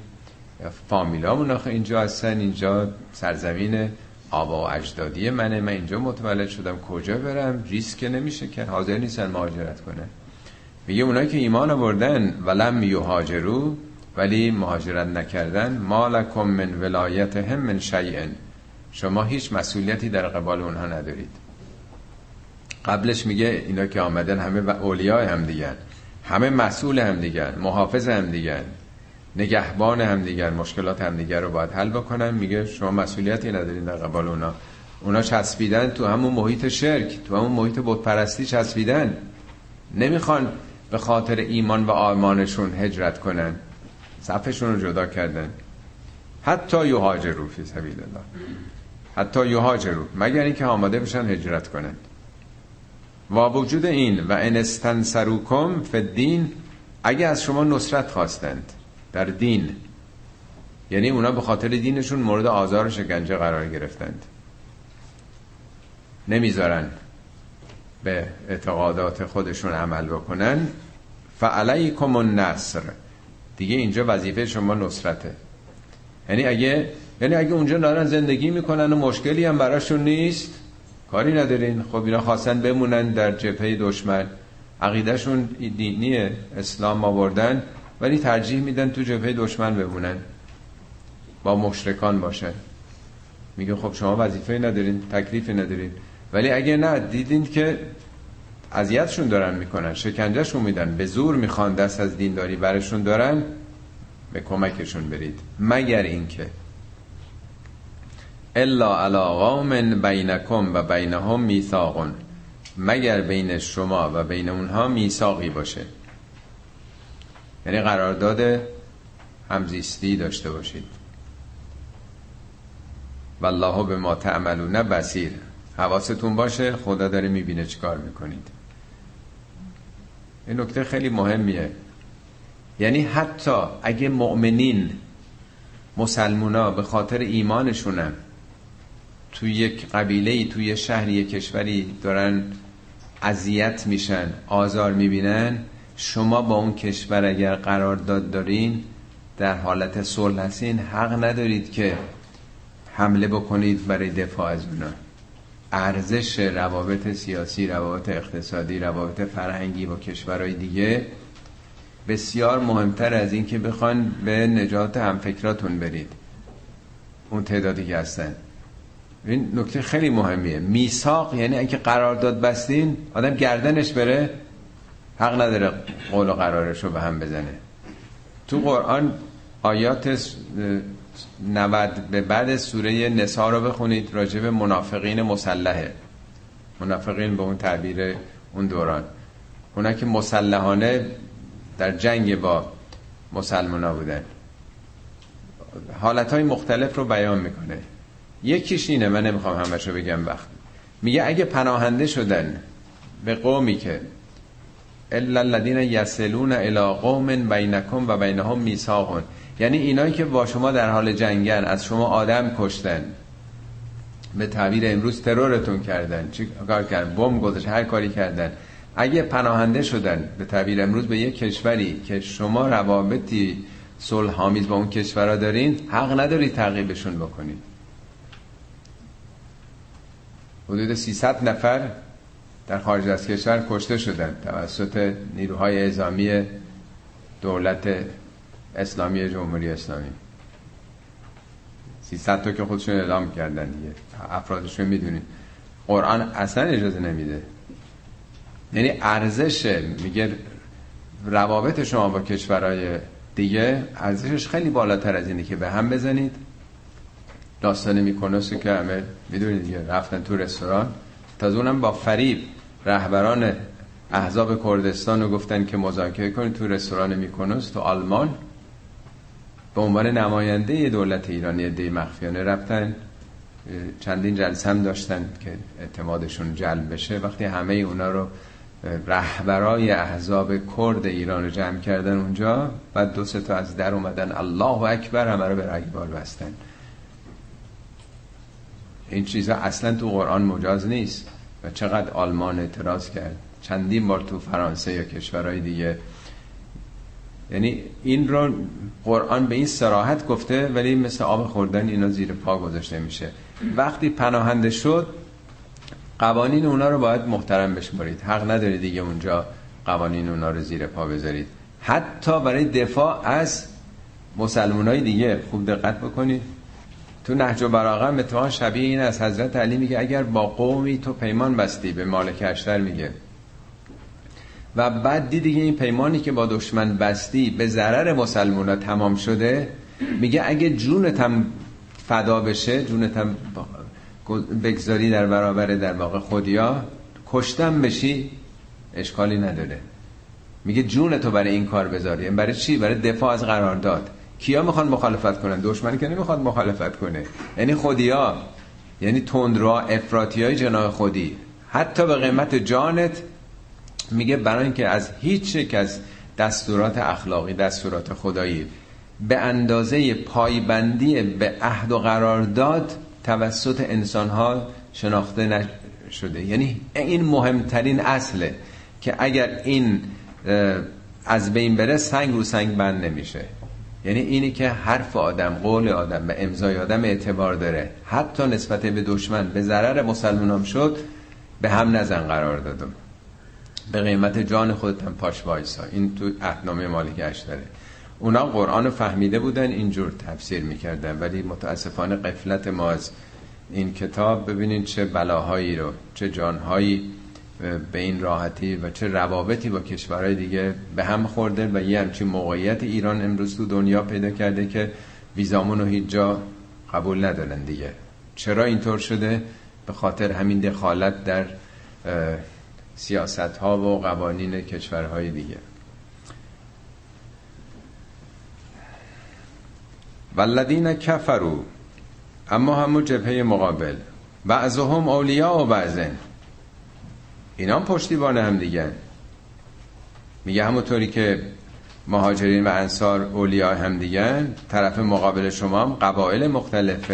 فامیلامون آخه اینجا هستن اینجا سرزمین آبا و اجدادی منه. من اینجا متولد شدم کجا برم؟ ریسک نمیشه که حاضر نیستن مهاجرت کنه میگه اونایی که ایمان آوردن ولم یهاجرو ولی مهاجرت نکردن مالکم من ولایت هم من شیئن. شما هیچ مسئولیتی در قبال اونها ندارید. قبلش میگه اینا که آمدن همه اولیاء هم دیگن. همه مسئول هم دیگن محافظ هم دیگن نگهبان هم دیگر مشکلات هم دیگر رو باید حل بکنن. میگه شما مسئولیتی ندارین در قبال اونا. اونا چسبیدن تو همون محیط شرک تو همون محیط بتپرستی چسبیدن. نمی‌خوان به خاطر ایمان و آرمانشون هجرت کنن. صفشون رو جدا کردن. حتی یهاجرو فی سبیل الله حتی یهاجرو مگر اینکه آماده بشن هجرت کنن. و وجود این و ان استنصروکم فدین اگه از شما نصرت خواستند در دین یعنی اونا به خاطر دینشون مورد آزار و شکنجه قرار گرفتند. نمی‌ذارن به اعتقادات خودشون عمل بکنن. فعلیکم النصر. دیگه اینجا وظیفه شما نصرته. یعنی اگه یعنی اگه اونجا دارن زندگی می‌کنن و مشکلی هم براشون نیست کاری ندارین. خب اینا خواستن بمونن در جبهه دشمن. عقیدهشون دینی اسلام آوردن ولی ترجیح میدن تو جبهه دشمن بمونن. با مشرکان باشن. میگه خب شما وظیفه ندارین تکلیفی ندارین. ولی اگه نه دیدین که اذیتشون دارن می‌کنن شکنجهشون میدن به زور می‌خوان دست از دینداری برشون دارن به کمکشون برید. مگر اینکه الا علی قوم بینکم و بینهم میثاقون. مگر بین شما و بین اونها میثاقی باشه؟ یعنی قرارداد همزیستی داشته باشید. والله به ما تعملون بسیر حواستون باشه خدا داره می‌بینه چیکار می‌کنید. این نکته خیلی مهمیه. یعنی حتی اگه مؤمنین مسلمونا به خاطر ایمانشونن توی یک قبیله توی شهری یک کشوری دارن اذیت میشن آزار می‌بینن شما با اون کشور اگر قرارداد دارین در حالت صلح هستین حق ندارید که حمله بکنید برای دفاع از اونا. ارزش روابط سیاسی روابط اقتصادی روابط فرهنگی با کشورهای دیگه بسیار مهمتر از این که بخوان به نجات همفکراتون برید. اون تعدادی که هستن. این نکته خیلی مهمیه. میثاق یعنی اینکه قرارداد بستین آدم گردنش بره حق نداره قول و قرارش رو به هم بزنه. تو قرآن آیات 90 به بعد سوره نسا رو بخونید راجع به منافقین مسلحه. منافقین به اون تعبیر اون دوران. اونا که مسلحانه در جنگ با مسلمان بودن. حالت مختلف رو بیان می‌کنه. یکیش اینه من نمی‌خوام همش رو بگم وقت. میگه اگه پناهنده شدن به قومی که الا الذين يصلون الى قوم بینکم و بینهم میثاق یعنی اینایی که با شما در حال جنگن از شما آدم کشتن. به تعبیر امروز ترورتون کردن. چی کار کردن؟ بم گذاشت هر کاری کردن. اگه پناهنده شدن به تعبیر امروز به یک کشوری که شما روابطی صلح آمیز با اون کشورها دارین حق نداری تعقیبشون بکنید. حدود 300 نفر در خارج از کشور کشته شدن توسط نیروهای اعزامی دولت اسلامی جمهوری اسلامی. 300 تا که خودشون اعلام کردن دیگه. افرادشون می‌دونید قرآن اصلا اجازه نمیده. یعنی ارزش میگه روابط شما با کشورهای دیگه ارزشش خیلی بالاتر از اینه که به هم بزنید. داستان میکنوسی که همه می‌دونید دیگه. رفتن تو رستوران. تا اونم با فریب رهبران احزاب کردستان رو گفتن که مذاکره کنید. تو رستوران میکنوس تو آلمان. به عنوان نماینده دولت ایرانی دی مخفیانه رفتن چندین جلسه هم داشتن که اعتمادشون جلب بشه. وقتی همه اونا رو رهبرای احزاب کرد ایران رو جمع کردن اونجا بعد دو سه تا از در اومدن. الله اکبر همه رو به رگبار بستن. این چیزا اصلا تو قرآن مجاز نیست. و چقدر آلمان اعتراض کرد. چندین بار تو فرانسه یا کشورهای دیگه یعنی این رو قرآن به این سراحت گفته ولی مثل آب خوردن اینا زیر پا گذاشته میشه. وقتی پناهنده شد قوانین اونا رو باید محترم بشمارید. حق ندارید دیگه اونجا قوانین اونا رو زیر پا بذارید. حتی برای دفاع از مسلمان های دیگه خوب دقت بکنید. تو نهج و براغه اتفاقا شبیه این از حضرت علی میگه اگر با قومی تو پیمان بستی به مالک اشتر میگه. و بعد دیگه این پیمانی که با دشمن بستی به ضرر مسلمان ها تمام شده میگه اگه جونتم فدا بشه جونتم بگذاری در برابر در واقع خودیا کشتم بشی اشکالی نداره. میگه جونتو برای این کار بذاری. برای چی؟ برای دفاع از قرارداد. کیا می‌خوان مخالفت کنن؟ دشمنی که نمی‌خواد مخالفت کنه. یعنی خودیا. یعنی تندرا افراطی های جناه خودی. حتی به قیمت جانت میگه برای اینکه از هیچ یک از دستورات اخلاقی دستورات خدایی به اندازه پایبندی به عهد و قرارداد توسط انسان ها شناخته نشده. یعنی این مهمترین اصله که اگر این از بین بره سنگ رو سنگ بند نمیشه. یعنی اینی که حرف آدم قول آدم به امضای آدم اعتبار داره. حتی نسبت به دشمن به ضرر مسلمانام شد به هم نزن قرار دادم. به قیمت جان خودتم پاش وایسا. این تو احنامه مالک اشتره. اونا قرآن فهمیده بودن اینجور تفسیر می‌کردن. ولی متاسفانه قفلت ما از این کتاب ببینین چه بلاهایی رو چه جانهایی به این راحتی و چه روابطی با کشورهای دیگه به هم خورده و یه همچین موقعیت ایران امروز تو دنیا پیدا کرده که ویزامون رو هیچ جا قبول ندارن دیگه. چرا اینطور شده؟ به خاطر همین دخالت در سیاست ها و قوانین کشورهای دیگه. والذین کفرو اما همون جبهه مقابل. بعضهم اولیاء و بعضن. اینا هم پشتیبان هم دیگه. میگه همونطوری که مهاجرین و انصار اولیاء هم دیگه طرف مقابل شما هم قبایل مختلف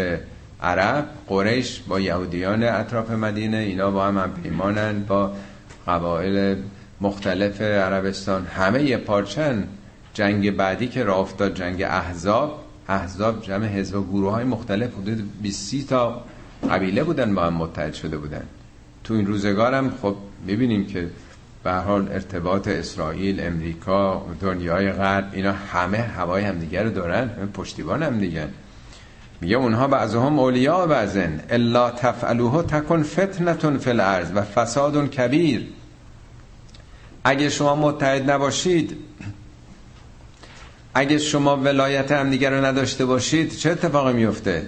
عرب قریش با یهودیان اطراف مدینه اینا با هم هم پیمانن با قبایل مختلف عربستان. همه پارچن. جنگ بعدی که راه افتاد جنگ احزاب. احزاب جمع حزب و گروه های مختلف حدود 20 تا قبیله بودن با هم متحد شده بودن. تو این روزگارم خب می‌بینیم که به حال ارتباط اسرائیل امریکا دنیای غرب اینا همه هوای همدیگه رو دارن. همه پشتیبان هم دیگه. میگه اونها بعضهم اولیاء بعضن. الا تفعلوه تکن فتنتون الارض و فساد کبیر. اگه شما متحد نباشید اگه شما ولایت هم دیگر رو نداشته باشید چه اتفاقی میفته؟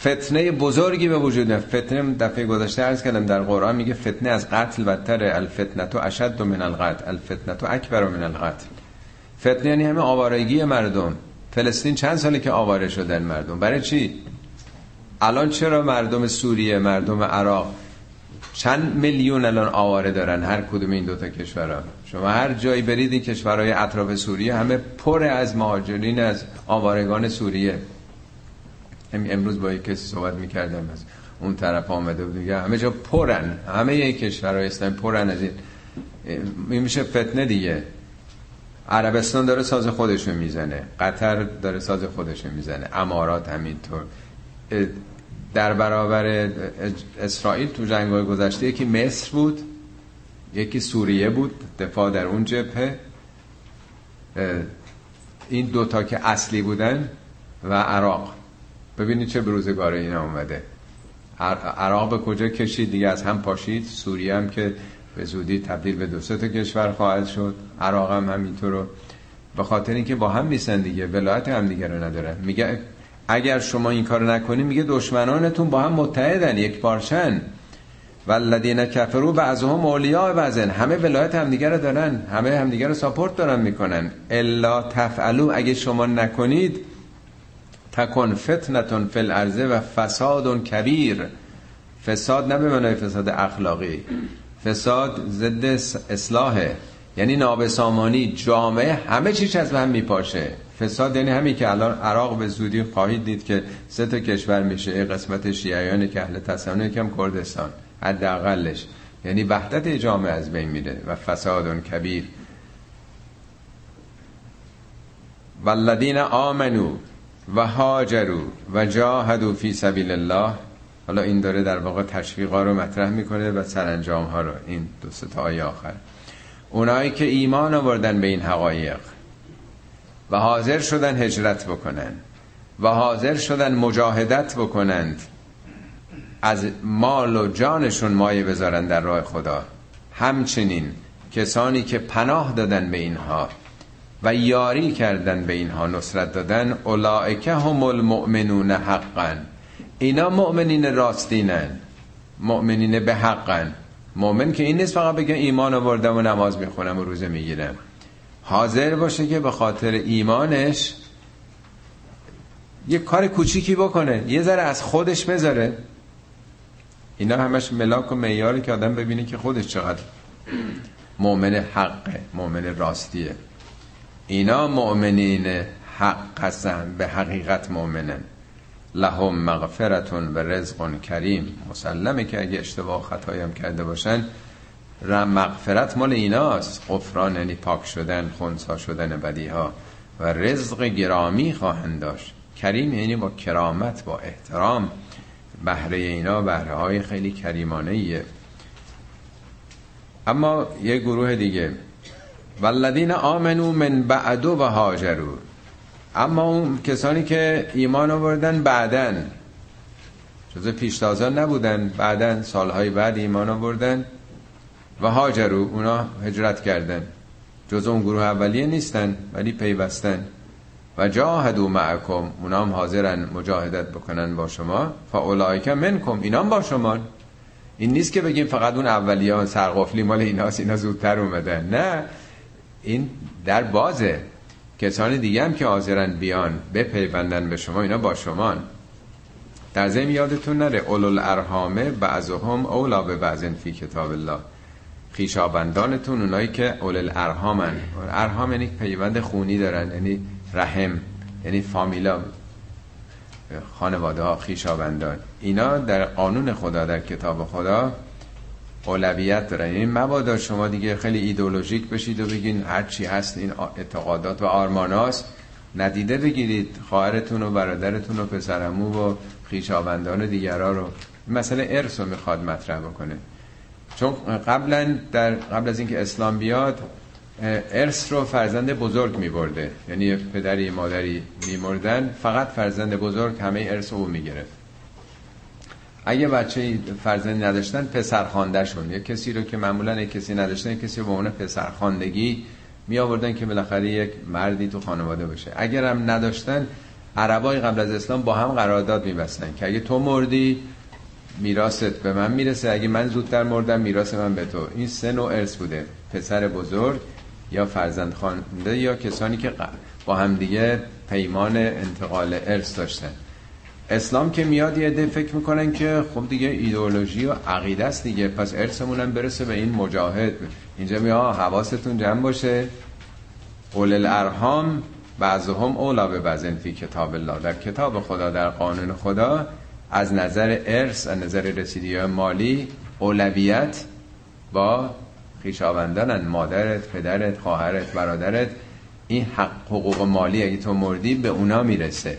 فتنه بزرگی به وجود فتنه دفعه گذشته عرض کردم در قرآن میگه فتنه از قتل بدتر الفتنه تو اشد من القتل. الفتنه تو اکبر من القتل. فتنه یعنی همه آوارگی مردم. فلسطین چند ساله که آواره شدن مردم؟ برای چی؟ الان چرا مردم سوریه مردم عراق چند میلیون الان آواره دارن هر کدوم این دوتا کشورها شما هر جایی برید این کشورهای اطراف سوریه همه پر از مهاجرین از آوارگان سوریه. امروز با یک کسی صحبت می‌کردم از اون طرف آمده بود. دیگه همه جا پرن. همه یک کشورهای اسلامی پرن از این. این میشه فتنه دیگه. عربستان داره ساز خودشو می‌زنه. قطر داره ساز خودشو می‌زنه. امارات همینطور. در برابر اسرائیل تو جنگ گذشته یکی مصر بود یکی سوریه بود دفاع در اون جبهه. این دوتا که اصلی بودن و عراق. ببینید چه بروزگاره این اومده. عراق به کجا کشید؟ دیگه از هم پاشید. سوریه هم که به زودی تبدیل به دو تا کشور خواهد شد. عراق هم همینطور. به خاطر اینکه با هم نیستن دیگه. ولایت هم دیگه رو ندارن. میگه اگر شما این کارو نکنید میگه دشمنانتون با هم متحدن یک پارچن. والذین کفروا بعضهم اولیاء بعضن. همه ولایت همدیگه رو دارن همه همدیگه رو ساپورت دارن می‌کنن. الا تفعلوا اگه شما نکنید تکن فتنتون فی الارض و فساد کبیر. فساد نه به معنای فساد اخلاقی فساد ضد اصلاحه. یعنی نابسامانی جامعه همه چیز از هم میپاشه. فساد یعنی همین که الان عراق به زودی خواهید دید که سه تا کشور میشه قسمت شیعیان که اهل تصنع کم کردستان حداقلش. یعنی وحدت جامعه از بین میره و فساد کبیر. والذین آمنو و هاجرو و جاهدو فی سبیل الله. حالا این داره در واقع تشویقا رو مطرح می‌کنه و سرانجام ها رو این دو تا آیه آخر. اونایی که ایمان آوردن به این حقایق. و حاضر شدن هجرت بکنن و حاضر شدن مجاهدت بکنند. از مال و جانشون مایه بذارن در راه خدا. همچنین کسانی که پناه دادن به اینها و یاری کردن به اینها نصرت دادن اولائکه هم المؤمنون حقا. اینا مؤمنین راستینن مؤمنین به حقن مؤمن که این نیست فقط بگه ایمان آوردم و نماز می‌خونم و روزه می‌گیرم. حاضر باشه که به خاطر ایمانش یه کار کوچیکی بکنه. یه ذره از خودش بذاره. اینا همش ملاک و میاره که آدم ببینه که خودش چقدر مؤمن حقه مؤمن راستیه. اینا مؤمنین حق هستن به حقیقت مؤمنن. لهم مغفرتون و رزق کریم. مسلمه که اگه اشتباه خطایم کرده باشن مغفرت مال ایناست. غفران یعنی پاک شدن خونسا شدن بدی ها و رزق گرامی خواهند داشت. کریم یعنی با کرامت با احترام. بهره اینا بهره های خیلی کریمانه ایه اما یه گروه دیگه. والذین آمنو من بعدو و هاجرو اما اون کسانی که ایمان آوردن بعدن. جز پیشتازان نبودن. بعدن سالهای بعد ایمان آوردن. و هاجرو اونا هجرت کردن. جز اون گروه اولیه نیستن ولی پیوستن. و جاهدو معکم اونا هم حاضرن مجاهدت بکنن با شما. فاولائک منکم اینا هم با شما. این نیست که بگیم فقط اون اولیان سرقفلی مال ایناست اینا زودتر اومدن. نه. این در بازه. کسانی دیگه هم که حاضرن بیان بپیوندن به شما اینا با شما. در زمین یادتون نره اولو الارحامه بعضهم اولا به بعضن فی کتاب الله. خیشابندانتون اونایی که اول الارحامن ارحام یعنی پیوند خونی دارن یعنی رحم یعنی فامیلا خانواده ها خیشابندان اینا در قانون خدا در کتاب خدا اولویت دارن. یعنی مبادا شما دیگه خیلی ایدولوژیک بشید و بگین هر چی هست این اعتقادات و آرماناست ندیده بگیرید خواهرتون و برادرتون و پسرمو و خیشابندان دیگرها رو. مسئله ارث رو می‌خواد مطرح بکنه. چون قبلا در قبل از اینکه اسلام بیاد ارث رو فرزند بزرگ می برده یعنی پدری مادری می مردن فقط فرزند بزرگ همه ارث او می گرفت اگه بچه فرزندی نداشتن پسر خاندهشون یه کسی رو که معمولا کسی نداشتن کسی رو به عنوان پسر خاندگی می آوردن که بالاخره یک مردی تو خانواده باشه. اگر هم نداشتن عربای قبل از اسلام با هم قرارداد میبستن که اگه تو مردی میراست به من می‌رسه. اگه من زودتر مردم میراث من به تو. این سه نوع ارث بوده. پسر بزرگ یا فرزند خوانده یا کسانی که با هم دیگه پیمان انتقال ارث داشتن. اسلام که میاد یه عده فکر می‌کنن که خب دیگه ایدئولوژی و عقیده است دیگه. پس ارثمون هم برسه به این مجاهد. اینجا میاد حواستون جمع باشه. اول الارحام بعضهم اولا به بعضن فی کتاب الله. در کتاب خدا در قانون خدا از نظر ارث از نظر رسیدگی مالی اولویت با خیشاوندانن مادرت پدرت خواهرت برادرت. این حق حقوق مالی اگه تو مردی به اونا می‌رسه.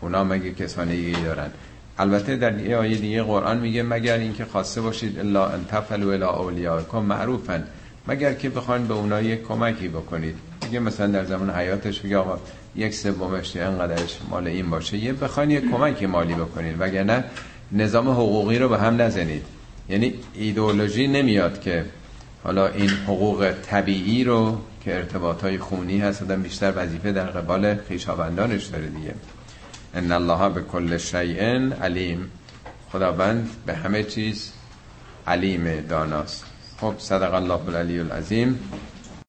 اونا مگه کسانی دارن؟ البته در یه آیه دیگه قرآن میگه مگر اینکه خواسته باشید الا ان تفلوا الی اولیاءکم معروفن مگر که بخواین به اونا یک کمکی بکنید. دیگه مثلا در زمان حیاتش بگه آقا یک سومش انقدرش مال این باشه. یه بخواین یک کمکی مالی بکنید وگرنه نظام حقوقی رو به هم نزنید. یعنی ایدئولوژی نمیاد که حالا این حقوق طبیعی رو که ارتباط های خونی هست آدم بیشتر وظیفه در قبال خیشاوندانش داره دیگه. ان الله به کل شیء علیم. خداوند به همه چیز علیم داناست. خب صدق الله العلی العظیم.